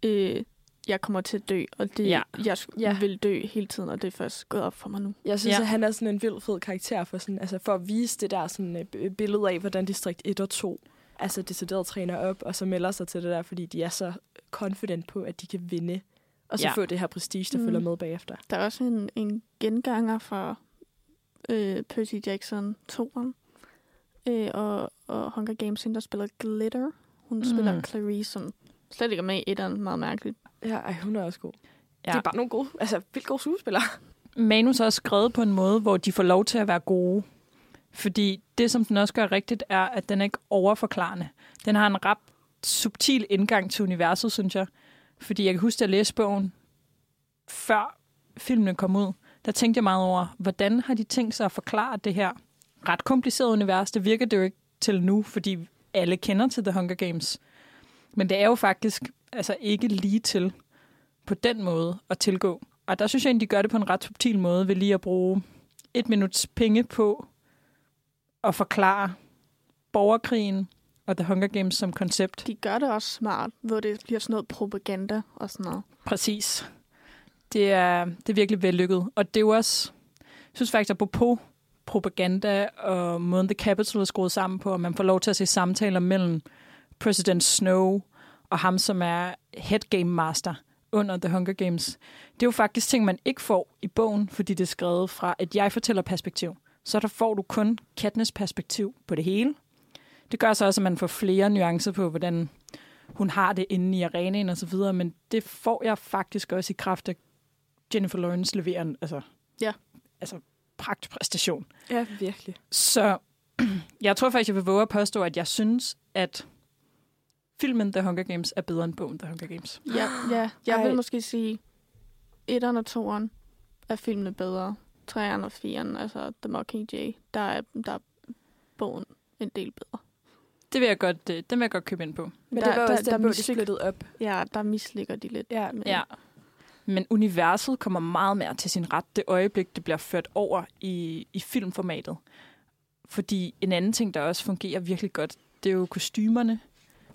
øh, jeg kommer til at dø, og det, Ja. jeg Ja. vil dø hele tiden, og det er først gået op for mig nu. Jeg synes, Ja. at han er sådan en vild fed karakter for, sådan, altså for at vise det der sådan, øh, billede af, hvordan Distrikt 1 og 2 altså decideret træner op, og så melder sig til det der, fordi de er så confident på, at de kan vinde, og så Ja. få det her prestige, der Mm. følger med bagefter. Der er også en, en genganger fra øh, Percy Jackson 2'eren, øh, og, og Hunger Games, hende, der spiller Glitter. Hun Mm. spiller Clarice, som slet ikke er med i etteren, meget mærkeligt. Ja, ej, hun er også god. Ja. Ja. Det er bare nogle gode, altså vildt gode skuespillere. manus er også skrevet på en måde, hvor de får lov til at være gode. Fordi det, som den også gør rigtigt, er, at den er ikke overforklarende. Den har en ret subtil indgang til universet, synes jeg. Fordi jeg kan huske, at jeg læste bogen, før filmen kom ud. Der tænkte jeg meget over, hvordan har de tænkt sig at forklare det her ret komplicerede univers? Det virker det jo ikke til nu, fordi alle kender til The Hunger Games. Men det er jo faktisk altså ikke lige til på den måde at tilgå. Og der synes jeg egentlig, de gør det på en ret subtil måde ved lige at bruge et minuts penge på at forklare borgerkrigen og The Hunger Games som koncept. De gør det også smart, hvor det bliver sådan noget propaganda og sådan noget. Præcis. Det er, det er virkelig vellykket. Og det er jo også, jeg synes faktisk, apropos propaganda og måden The Capital er skruet sammen på, og man får lov til at se samtaler mellem President Snow og ham, som er head game master under The Hunger Games. Det er jo faktisk ting, man ikke får i bogen, fordi det er skrevet fra et jeg-fortæller-perspektiv. Så der får du kun Katniss perspektiv på det hele. Det gør så også, at man får flere nuancer på, hvordan hun har det inde i arenaen og så videre, men det får jeg faktisk også i kraft af Jennifer Lawrence leverer en altså, Ja. altså pragtpræstation. Ja, virkelig. Så jeg tror faktisk, jeg vil våge at påstå, at jeg synes, at filmen The Hunger Games er bedre end bogen The Hunger Games. Ja, ja jeg Ej. vil måske sige, etteren og toeren er filmene bedre. Treeren og firen, altså The Mockingjay, der er, der er bogen en del bedre. Det vil jeg godt, øh, den vil jeg godt købe ind på. Men der, det var også der, den bog, de mislyk- splittet op. Ja, der misligger de lidt. Ja, Men, Ja. Men universet kommer meget mere til sin ret det øjeblik, det bliver ført over i, i filmformatet. Fordi en anden ting, der også fungerer virkelig godt, det er jo kostymerne.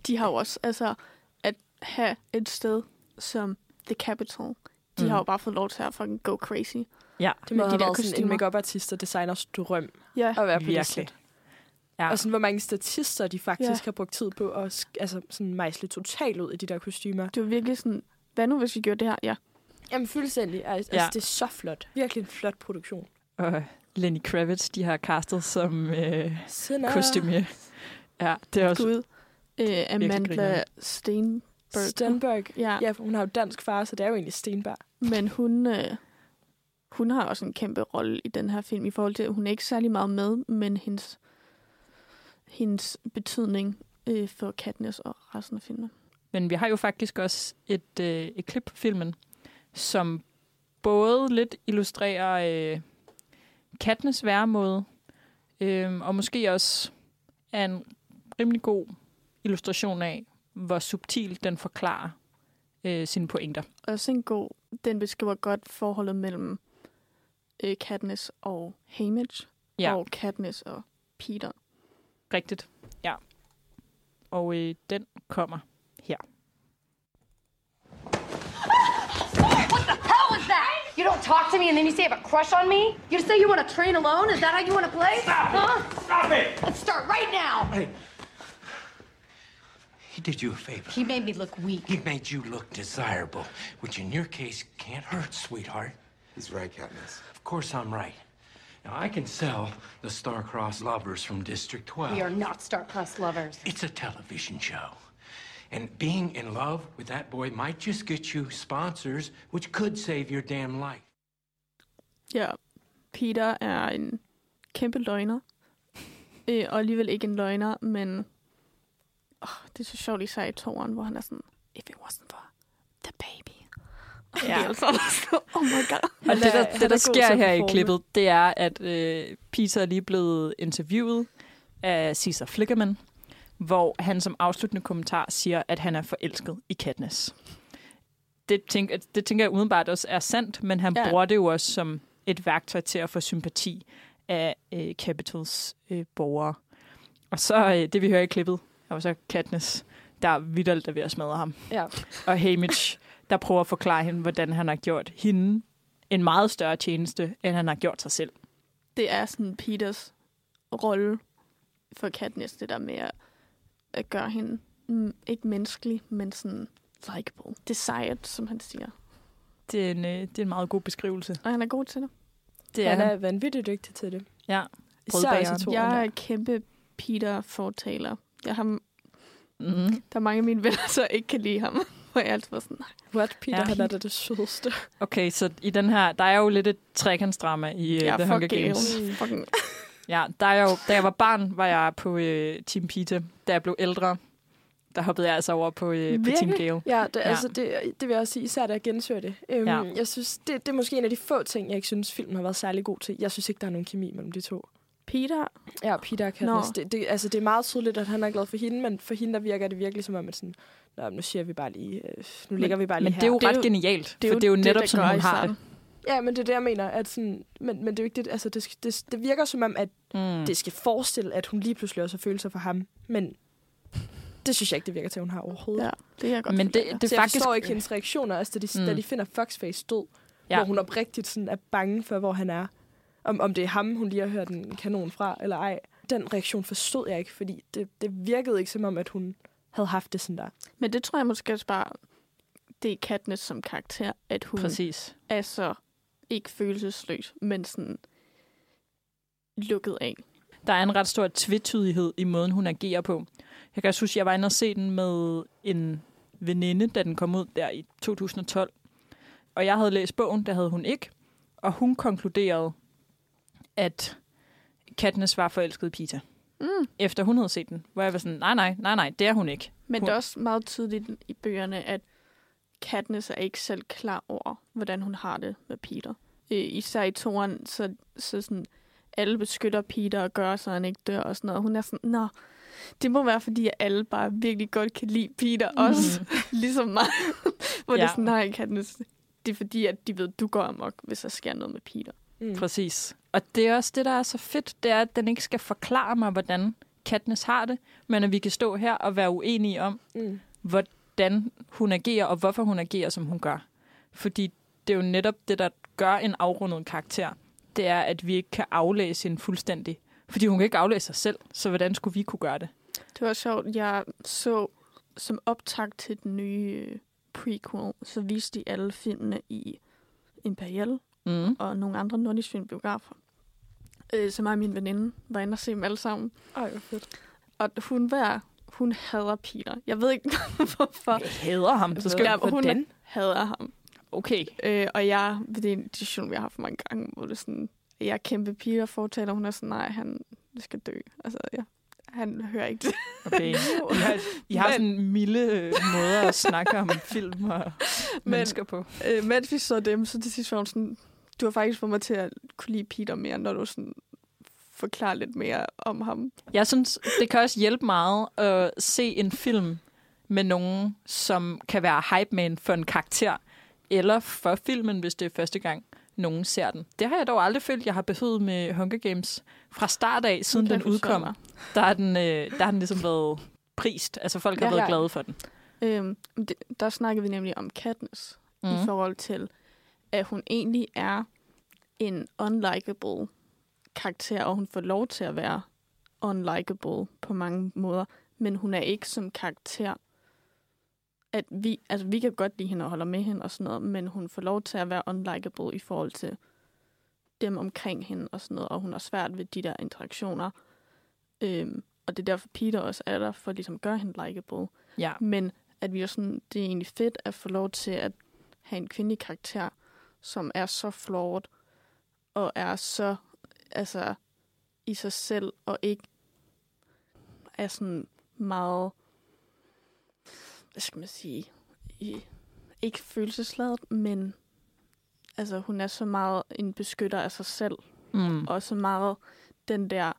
De har jo også, altså, at have et sted som The Capitol, de Mm. mm. har jo bare fået lov til at fucking go crazy. Ja, Det må de der været sådan en kostymer. make-up-artist og designers drøm Ja, at være på det virkelig. sæt. Ja. Og sådan, hvor mange statister de faktisk Ja. har brugt tid på at altså, sådan mejsle totalt ud i de der kostymer. det var virkelig sådan, hvad nu hvis vi gjorde det her? Ja, Jamen fuldstændig. Altså, Ja. det er så flot. Virkelig en flot produktion. Og Lenny Kravitz, de har castet som øh, kostumier. Ja, det er også... Gud. Øh, Amanda. Steinberg. Stenberg. Ja, Ja, for hun har jo dansk far, så det er jo egentlig Stenberg. men hun, øh, hun har også en kæmpe rolle i den her film, i forhold til, at hun er ikke særlig meget med, men hendes, hendes betydning øh, for Katniss og resten af filmen. Men vi har jo faktisk også et, øh, et klip på filmen, som både lidt illustrerer øh, Katniss væremåde, øh, og måske også er en rimelig god illustration af, hvor subtil den forklarer øh, sine pointer. Også en god, den beskriver godt forholdet mellem øh, Katniss og Haymitch, Ja. og Katniss og Peter. Rigtigt. Ja. Og øh, den kommer her. You don't talk to me and then you say you have a crush on me? You say you want to train alone? Is that how you want to play? Stop it! Stop it! Let's start right now. Hey. He did you a favor. He made me look weak. He made you look desirable, which in your case can't hurt, sweetheart. He's right, Katniss. Of course I'm right. Now I can sell the star-crossed lovers from District 12. We are not star-crossed lovers. It's a television show. And being in love with that boy might just get you sponsors, which could save your damn life. Ja, Peter er en kæmpe løgner. Øh, og alligevel ikke en løgner, men oh, det er så sjovt især i toren, hvor han er sådan, if it wasn't for the baby. Og Ja. det er altså oh my god. Og det, er- der, det, er der sker her i klippet, det er, at øh, Peter er lige blevet interviewet af Caesar Flickerman, hvor han som afsluttende kommentar siger, at han er forelsket i Katniss. Det, tænk, det tænker jeg udenbart også er sandt, men han Ja. bruger det jo også som et værktøj til at få sympati af øh, Capitals øh, borgere. Og så øh, det, vi hører i klippet, Og så Katniss, der er vidderligt der ved at smadre ham. Ja. Og Hamish, der prøver at forklare hende, hvordan han har gjort hende en meget større tjeneste, end han har gjort sig selv. Det er sådan Peters rolle for Katniss, det der med at, at gøre hende mm, ikke menneskelig, men sådan likable. Desired, som han siger. Det er en, øh, det er en meget god beskrivelse. Og han er god til det. Det er han er vanvittigt dygtig til det. Ja. Især to Jeg er kæmpe Peter-fortaler. Jeg har, Mm-hmm. der er mange af mine venner, så ikke kan lide ham. Hvor jeg altid var sådan, nej. What? Peter, Ja. ja. han er da det sødeste. Okay, så i den her, der er jo lidt et trekantsdrama i uh, Jeg The er Hunger gale. Games. Fucking Ja, der er jo, da jeg var barn, var jeg på uh, Team Peter. Da jeg blev ældre, der hoppede jeg altså over på, uh, på Team? Gale. Ja, det, Ja. Altså, det, det vil jeg også sige, især da jeg gensøger det. Øhm, Ja. Jeg synes, det, det er måske en af de få ting, jeg ikke synes, filmen har været særlig god til. Jeg synes ikke, der er nogen kemi mellem de to. Peter. Ja, Peter og Katniss. Nå. Det, det, altså, det er meget tydeligt, at han er glad for hende, men for hende der virker det virkelig som om, at sådan, Nå, nu siger vi bare lige, øh, nu ligger vi bare lige Men her. det er jo Det er ret jo- genialt, det er for jo det er jo det, netop, der som hun har det. Ja, men det er det, jeg mener. At sådan, men, men det er jo ikke det, altså, det, skal- det, det virker som om, at Mm. det skal forestille, at hun lige pludselig også har følelser for ham. Men det synes jeg ikke, det virker til, at hun har overhovedet. Ja, det er jeg godt Men det, forstå. det så jeg faktisk... forstår ikke hendes reaktioner, altså, da, de, Mm. da de finder Foxface død, ja. hvor hun oprigtigt sådan er bange for, hvor han er. Om, om det er ham, hun lige har hørt en kanon fra, eller ej. Den reaktion forstod jeg ikke, fordi det, det virkede ikke som om, at hun havde haft det sådan der. Men det tror jeg måske også bare, det er Katniss som karakter, at hun Præcis. er så ikke følelsesløs, men sådan lukket af. Der er en ret stor tvetydighed i måden, hun agerer på. Jeg kan også huske, jeg var inde og se den med en veninde, da den kom ud der i 2012. Og jeg havde læst bogen, der havde hun ikke. Og hun konkluderede, at Katniss var forelsket i Pita. Mm. Efter hun havde set den. Hvor jeg var sådan, nej, nej, nej, nej, det er hun ikke. Men Hun- det er også meget tydeligt i bøgerne, at Katniss er ikke selv klar over, hvordan hun har det med Peter. Øh, især i toren, så, så sådan, alle beskytter Peter og gør, så han ikke dør og sådan noget. Hun er sådan, nå, det må være, fordi at alle bare virkelig godt kan lide Peter også, ligesom mig. Hvor ja. det er sådan, nej, Katniss, det er fordi, at de ved, at du går amok, hvis der sker noget med Peter. Mm. Præcis. Og det er også det, der er så fedt, det er, at den ikke skal forklare mig, hvordan Katniss har det, men at vi kan stå her og være uenige om, Mm. Hvordan hun agerer, og hvorfor hun agerer, som hun gør. Fordi det er jo netop det, der gør en afrundet karakter. Det er, at vi ikke kan aflæse hende fuldstændig. Fordi hun kan ikke aflæse sig selv, så hvordan skulle vi kunne gøre det? Det var sjovt. Jeg så som optag til den nye øh, prequel, så viste de alle filmene i Imperial Mm. og nogle andre nordisk filmbiografer. Øh, så mig og min veninde var inde og se dem alle sammen. Ej, hvor fedt. Og hun var, hun hader Peter. Jeg ved ikke, hvorfor. Jeg hader ham. Så skal ja, hun hvordan? hader ham. Okay. Øh, og jeg, det er en diskussion, vi har haft mange gange, hvor det er sådan, jeg er kæmpe Peter fortaler, hun er sådan, nej, han skal dø. Altså, ja, han hører ikke det. Okay. I har, I har Men- sådan en milde øh, måde at snakke om film og mennesker på. Øh, mens vi så dem, så til sidst var hun sådan, du har faktisk fået mig til at kunne lide Peter mere, når du sådan forklarer lidt mere om ham. Jeg synes, det kan også hjælpe meget at se en film med nogen, som kan være hype man for en karakter, eller for filmen, hvis det er første gang, nogen ser den. Det har jeg dog aldrig følt, jeg har behøvet med Hunger Games fra start af, siden den jeg forstå udkom. mig. Der har den, øh, der har den ligesom været prist. Altså folk har Ja. været Ja. glade for den. Øhm, det, der snakkede vi nemlig om Katniss, mm. i Mhm. forhold til, at hun egentlig er en unlikable karakter, og hun får lov til at være unlikable på mange måder, men hun er ikke som karakter, at vi, altså vi kan godt lide hende og holder med hende og sådan noget, men hun får lov til at være unlikable i forhold til dem omkring hende og sådan noget, og hun har svært ved de der interaktioner. Øhm, og det er derfor Peter også er der, for ligesom at gøre hende likable. Ja. Men at vi er sådan, det er egentlig fedt at få lov til at have en kvindelig karakter, som er så flawed, og er så altså, i sig selv, og ikke er sådan meget, hvad skal man sige, i, ikke følelsesladet, men altså, hun er så meget en beskytter af sig selv, Mm. og så meget den der,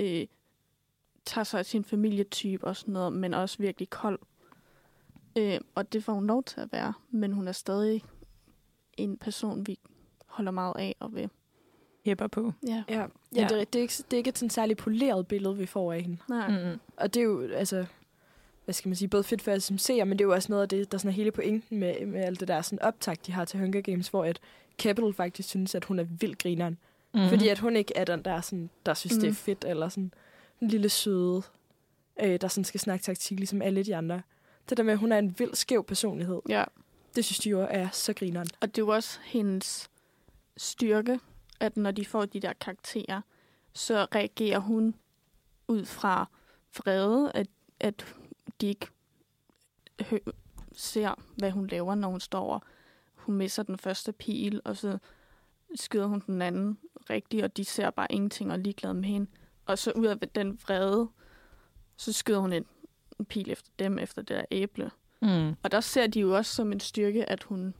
øh, tager sig af sin familietype og sådan noget, men også virkelig kold. Øh, og det får hun lov til at være, men hun er stadig en person, vi holder meget af og vil. Hæpper på. Ja. Ja, ja, Ja. Det, er, det, er ikke, det er ikke et sådan særligt poleret billede, vi får af hende. Nej. Mm-hmm. Og det er jo, altså, hvad skal man sige, både fedt for os som seer, men det er jo også noget af det, der sådan er hele pointen med, med alt det der sådan optag, de har til Hunger Games, hvor at Capital faktisk synes, at hun er vildt grineren. Mhm. Mm-hmm. Fordi at hun ikke er den der, sådan, der synes, mm. det er Mm. fedt, eller sådan en lille søde, øh, der sådan skal snakke taktik, ligesom alle de andre. Det der med, at hun er en vild skæv personlighed, Ja. det synes de jo er så grineren. Og det er jo også hendes styrke, at når de får de der karakterer, så reagerer hun ud fra vrede, at, at de ikke hø- ser, hvad hun laver, når hun står over. Hun misser den første pil, og så skyder hun den anden rigtigt, og de ser bare ingenting og er ligeglade med hende. Og så ud af den vrede, så skyder hun en, en pil efter dem, efter det der æble. Mm. Og der ser de jo også som en styrke, at hun,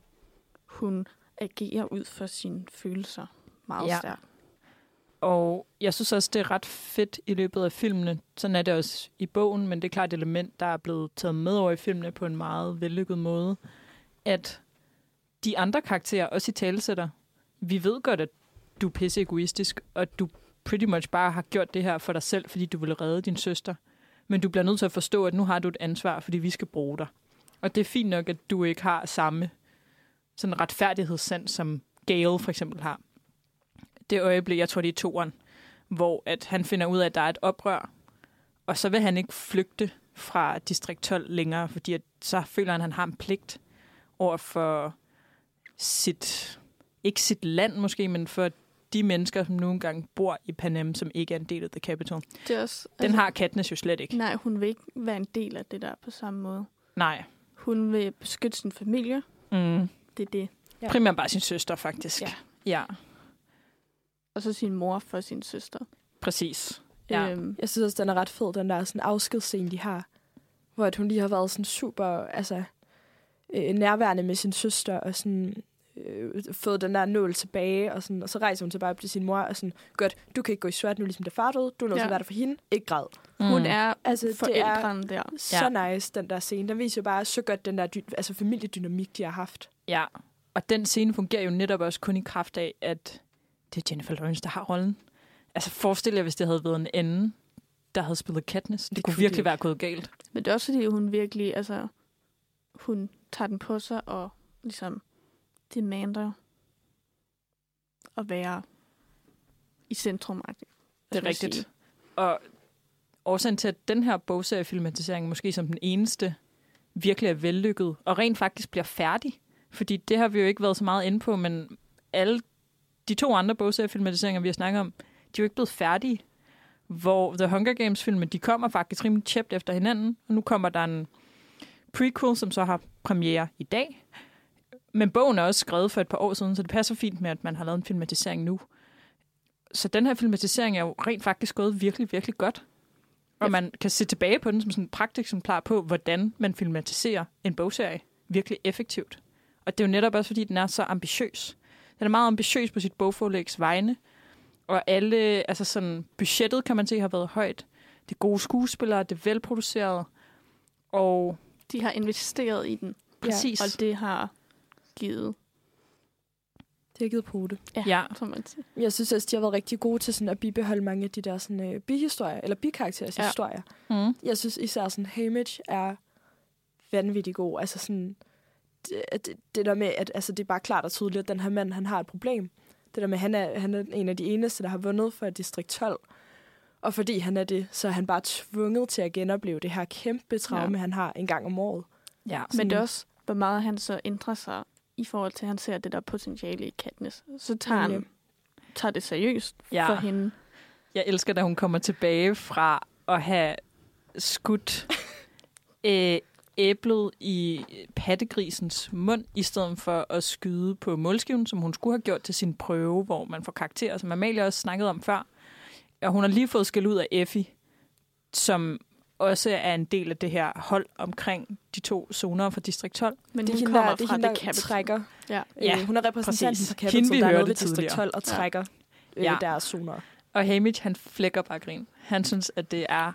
hun agerer ud for sine følelser meget Ja. stærkt. Og jeg synes også, det er ret fedt i løbet af filmene. Sådan er det også i bogen, men det er klart et element, der er blevet taget med over i filmene på en meget vellykket måde. At de andre karakterer også i talesætter. Vi ved godt, at du er pisse egoistisk, og du pretty much bare har gjort det her for dig selv, fordi du ville redde din søster. Men du bliver nødt til at forstå, at nu har du et ansvar, fordi vi skal bruge dig. Og det er fint nok, at du ikke har samme sådan retfærdighedssand, som Gale for eksempel har det øjeblik, jeg tror det er toeren, hvor at han finder ud af, at der er et oprør, og så vil han ikke flygte fra distrikt 12 længere, fordi at så føler han, at han har en pligt over for sit, ikke sit land måske, men for de mennesker, som nogle gange bor i Panem, som ikke er en del af The Capital. Det er også, Den har Katniss jo slet ikke. Nej, hun vil ikke være en del af det der på samme måde. Nej. Hun vil beskytte sin familie. Mm. Det er det. Ja. Primært bare sin søster, faktisk. Ja. ja. Og så sin mor for sin søster. Præcis. Ja. Øhm, jeg synes også, den er ret fed, den der sådan afskedsscene, de har. Hvor at hun lige har været sådan super altså, øh, nærværende med sin søster, og sådan øh, fået den der nål tilbage, og, sådan, og så rejser hun tilbage op til sin mor, og sådan, godt, du kan ikke gå i svært nu, ligesom det far døde, du er nødt til Ja. at være der for hende, ikke græd. Hun er altså, det forældrene er der. så nice, den der scene. Den viser jo bare så godt den der dy- altså, familiedynamik, de har haft. Ja, og den scene fungerer jo netop også kun i kraft af, at det er Jennifer Lawrence, der har rollen. Altså forestil jer, hvis det havde været en anden, der havde spillet Katniss. Det, det kunne virkelig det. være gået galt. Men det er også fordi, hun virkelig, altså, hun tager den på sig og ligesom demander at være i centrum. Det er rigtigt. Og årsagen til, at den her bogseriefilmatisering måske som den eneste virkelig er vellykket, og rent faktisk bliver færdig, fordi det har vi jo ikke været så meget inde på, men alle de to andre bogseriefilmatiseringer, vi har snakket om, de er jo ikke blevet færdige. Hvor The Hunger Games-filmen, de kommer faktisk rimelig tæt efter hinanden, og nu kommer der en prequel, som så har premiere i dag. Men bogen er også skrevet for et par år siden, så det passer fint med, at man har lavet en filmatisering nu. Så den her filmatisering er jo rent faktisk gået virkelig, virkelig godt. Og man kan se tilbage på den som sådan en prakteksemplar på, hvordan man filmatiserer en bogserie virkelig effektivt. Og det er jo netop også, fordi den er så ambitiøs. Den er meget ambitiøs på sit bogforlægs vegne. Og alle, altså sådan, budgettet kan man se har været højt. Det er gode skuespillere, det er velproduceret. Og De har investeret i den. Præcis. Og det har givet. Det har givet på det. Ja, Ja. som man siger. Jeg synes også, de har været rigtig gode til sådan at bibeholde mange af de der sådan, øh, bihistorier, eller bikarakterers Ja. ja. historier. Mm. Jeg synes især sådan, Hamish er vanvittig god. Altså sådan, det, det, der med, at altså, det er bare klart og tydeligt, at den her mand, han har et problem. Det der med, at han er, han er en af de eneste, der har vundet for distrikt 12. Og fordi han er det, så er han bare tvunget til at genopleve det her kæmpe traume, Ja. han har en gang om året. Ja, Men det er også, hvor meget han så ændrer sig i forhold til, at han ser det der potentiale i Katniss. Så tager han tager det seriøst Ja. for hende. Jeg elsker, da hun kommer tilbage fra at have skudt øh, æblet i pattegrisens mund, i stedet for at skyde på målskiven, som hun skulle have gjort til sin prøve, hvor man får karakterer, som Amalie også snakkede om før. Og hun har lige fået skæld ud af Effie, som også er en del af det her hold omkring de to zoner fra Distrikt 12. Men det er hun hende, kommer der, det er fra hende, der Capital. trækker. Ja. Ja, øh, hun er repræsentanten præcis. for Capital, Hende, vi der er nede ved Distrikt tidligere. 12 og Ja. trækker øh, Ja. deres zoner. Og Hamish, han flækker bare grin. Han synes, at det er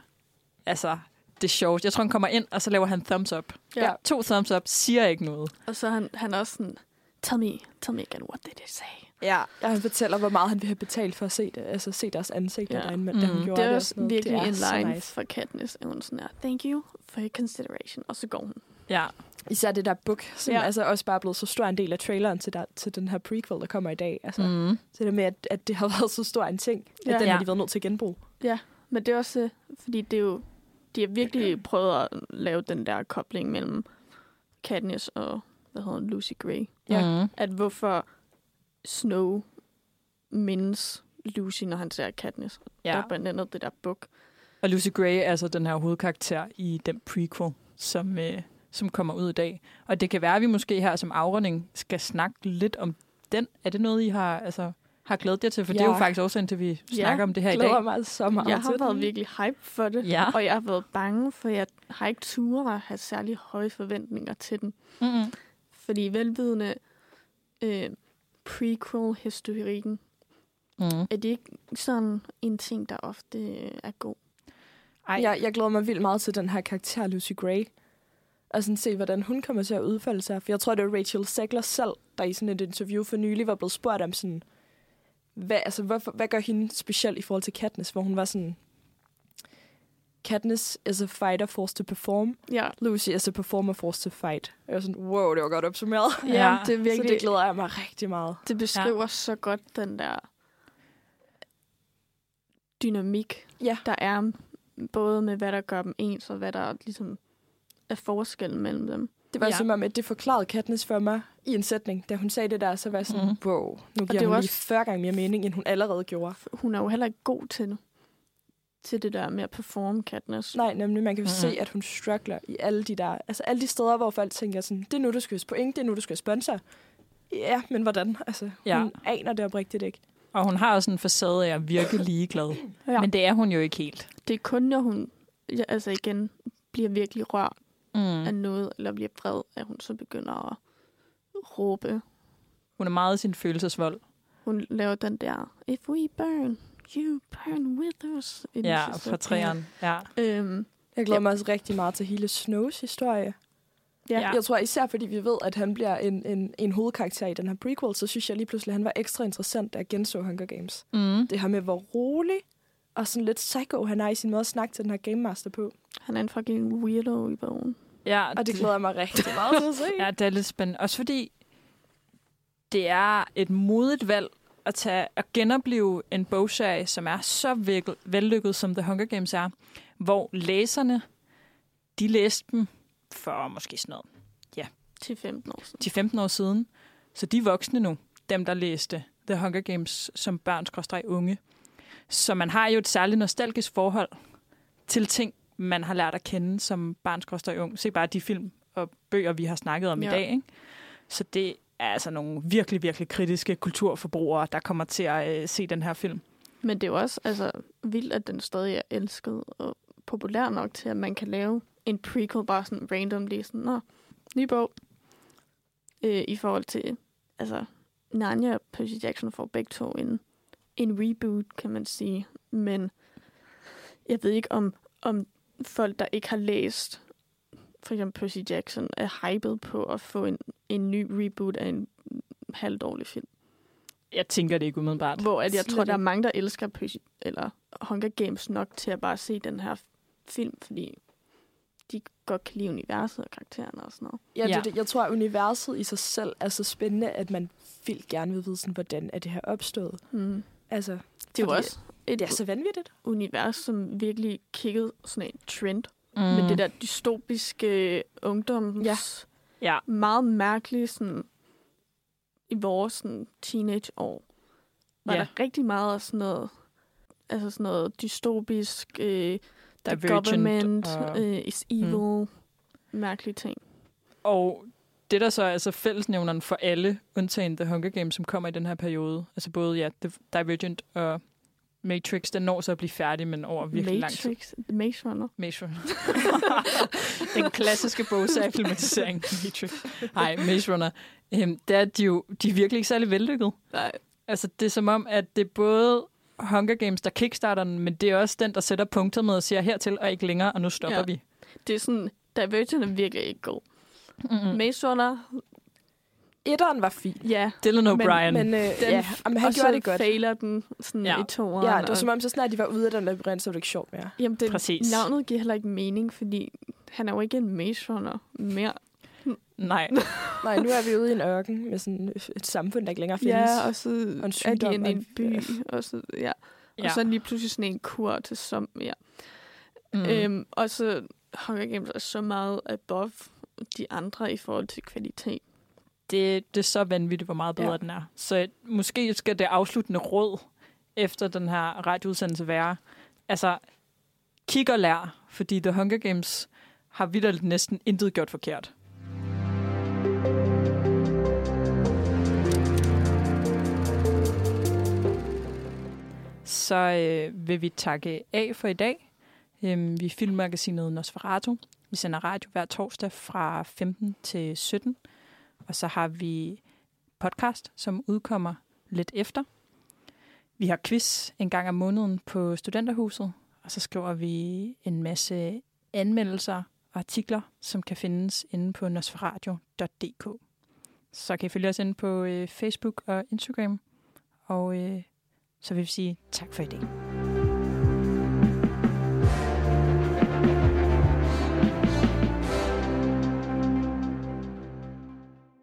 altså det sjovt. Jeg tror, han kommer ind, og så laver han thumbs up. Ja. To thumbs up siger ikke noget. Og så er han, han er også sådan Tell me, tell me again, what did they say? Ja, og han fortæller, hvor meget han vil have betalt for at se, det, altså se deres ansigter ja. derinde, men, mm. da hun gjorde Det er det. og også noget. virkelig det en line nice. for Katniss, at hun sådan er, thank you for your consideration, og så går hun. Ja. Især det der book, som Ja. altså også bare er blevet så stor en del af traileren til, der, til den her prequel, der kommer i dag. Altså, Mm. Så det med, at, at det har været så stor en ting, at Ja. den Ja. har de været nødt til at genbruge. Ja, men det er også, øh, fordi det er jo, de har virkelig prøvet at lave den der kobling mellem Katniss og, hvad hedder hun, Lucy Gray. Ja. Mm. At hvorfor Snow mindes Lucy, når han ser Katniss. Ja. Der er blandt andet det der book. Og Lucy Gray er altså den her hovedkarakter i den prequel, som, øh, som kommer ud i dag. Og det kan være, at vi måske her som afrunding skal snakke lidt om den. Er det noget, I har, altså, har glædet jer til? For ja. det er jo Ja. faktisk årsagen til, at vi snakker om det her i glæder dag. mig så meget Jeg har til været den. virkelig hype for det, Ja. og jeg har været bange, for jeg har ikke turet at have særlig høje forventninger til den. Mm-hmm. Fordi velvidende øh, prequel-historikken, Mm. er det ikke sådan en ting, der ofte øh, er god. Ej. Jeg, jeg glæder mig vildt meget til den her karakter, Lucy Gray. Og sådan se, hvordan hun kommer til at udfalde sig. For jeg tror, det var Rachel Zegler selv, der i sådan et interview for nylig var blevet spurgt om sådan, hvad, altså, hvorfor, hvad gør hende specielt i forhold til Katniss, hvor hun var sådan, Katniss is a fighter forced to perform. Ja. Lucy is a performer forced to fight. Og jeg var sådan, wow, det var godt opsummeret. Ja, det er Så virkelig- det glæder jeg mig rigtig meget. Det beskriver ja. så godt den der dynamik, ja. der er både med, hvad der gør dem ens, og hvad der ligesom er forskellen mellem dem. Det var ja. ja. som om, at det forklarede Katniss for mig i en sætning. Da hun sagde det der, så var jeg sådan, mm. wow, nu det giver hun også- lige 40 gange mere mening, end hun allerede gjorde. Hun er jo heller ikke god til til det der med at performe Katniss. Nej, nemlig man kan jo Mhm. se, at hun struggler i alle de der, altså alle de steder, hvor folk tænker sådan, det er nu, du skal have point, det er nu, du skal have sponsor. Ja, men hvordan? Altså, Ja. hun aner det oprigtigt ikke. Og hun har også en facade af at virke ligeglad. Ja. Men det er hun jo ikke helt. Det er kun, når hun ja, altså igen bliver virkelig rørt Mm. af noget, eller bliver vred, at hun så begynder at råbe. Hun er meget i sin følelsesvold. Hun laver den der, if we burn, you burn with us. Ja, fra træerne. Ja. Øhm, Jeg glæder mig også rigtig meget til hele Snows historie. Ja. Jeg tror især, fordi vi ved, at han bliver en, en, en hovedkarakter i den her prequel, så synes jeg lige pludselig, at han var ekstra interessant, da jeg genså Hunger Games. Mm. Det her med, hvor rolig og sådan lidt psycho han er i sin måde at snakke til den her Game Master på. Han er en fucking weirdo i bogen. Ja, Og det glæder jeg mig rigtig meget til at se. Ja, det er lidt spændende. Også fordi det er et modigt valg at, tage, at genopleve en bogserie, som er så vel- vellykket, som The Hunger Games er, hvor læserne, de læste dem for måske sådan noget, ja, Til 15 år siden. til 15 år siden. Så de er voksne nu, dem der læste The Hunger Games som børn unge. Så man har jo et særligt nostalgisk forhold til ting, man har lært at kende som barn ung. Se bare de film og bøger, vi har snakket om ja. I dag. Ikke? Så det altså nogle virkelig, virkelig kritiske kulturforbrugere, der kommer til at øh, se den her film. Men det er jo også altså, vildt, at den stadig er elsket og populær nok til, at man kan lave en prequel bare sådan randomly. Sådan, Nå, ny bog. Øh, I forhold til, altså, Narnia og Percy Jackson får begge to en, en reboot, kan man sige. Men jeg ved ikke, om, om folk, der ikke har læst for eksempel Percy Jackson, er hyped på at få en, en ny reboot af en halvdårlig film. Jeg tænker det ikke umiddelbart. Hvor at jeg Slet tror, der er mange, der elsker Percy, eller Hunger Games nok til at bare se den her film, fordi de godt kan lide universet og karaktererne og sådan noget. Ja, det, Ja. Det, jeg tror, at universet i sig selv er så spændende, at man vildt gerne vil vide, sådan, hvordan er det her opstået. Mm. Altså, Det er jo også et det er så vanvittigt. univers, som virkelig kiggede sådan en trend. Mm. Men det der dystopiske ungdoms... Ja. Ja. Meget mærkeligt sådan, i vores sådan, teenageår. Var Ja. der rigtig meget af sådan noget, altså sådan noget dystopisk, øh, the Divergent government øh, is evil, mm. mærkelige ting. Og det, der så er altså fællesnævneren for alle, undtagen The Hunger Games, som kommer i den her periode, altså både ja, The Divergent og Matrix, den når så at blive færdig, men over virkelig lang tid. Matrix, The Maze Runner. Maze Runner. den klassiske bogserie-filmatisering Matrix. Nej, Maze Runner. Øhm, det er, de, jo, de er virkelig ikke særlig vellykket. Nej. Altså, det er som om, at det er både Hunger Games, der kickstarter den, men det er også den, der sætter punktet med og siger hertil og ikke længere, og nu stopper Ja. vi. Det er sådan, Divergent er virkelig ikke god. Mm-hmm. Maze Runner, etteren var fin. Ja. Dylan O'Brien. Men, men øh, Den, ja, jamen, han og gjorde så det godt. fejler den sådan Ja. i toeren. Ja, det var og- som om, så snart de var ude af den labyrint, så var det ikke sjovt mere. Jamen, det, Præcis. navnet giver heller ikke mening, fordi han er jo ikke en Maze Runner mere. Nej. Nej, nu er vi ude i en ørken med sådan et samfund, der ikke længere findes. Ja, og så en er de inde i en og- by, og så, ja. Og Ja. så lige pludselig sådan en kur til som, ja. Mm. Øhm, og så Hunger Games er så meget above de andre i forhold til kvalitet. Det, det er så vanvittigt, hvor meget bedre Ja. den er. Så måske skal det afsluttende råd efter den her radioudsendelse være, altså, kig og lær, fordi The Hunger Games har vidderligt næsten intet gjort forkert. Så øh, vil vi takke af for i dag. Øhm, vi er filmmagasinet Nosferatu. Vi sender radio hver torsdag fra 15 til 17. Og så har vi podcast, som udkommer lidt efter. Vi har quiz en gang om måneden på Studenterhuset, og så skriver vi en masse anmeldelser og artikler, som kan findes inde på nosferadio.dk. Så kan I følge os inde på øh, Facebook og Instagram, og øh, så vil vi sige tak for i dag.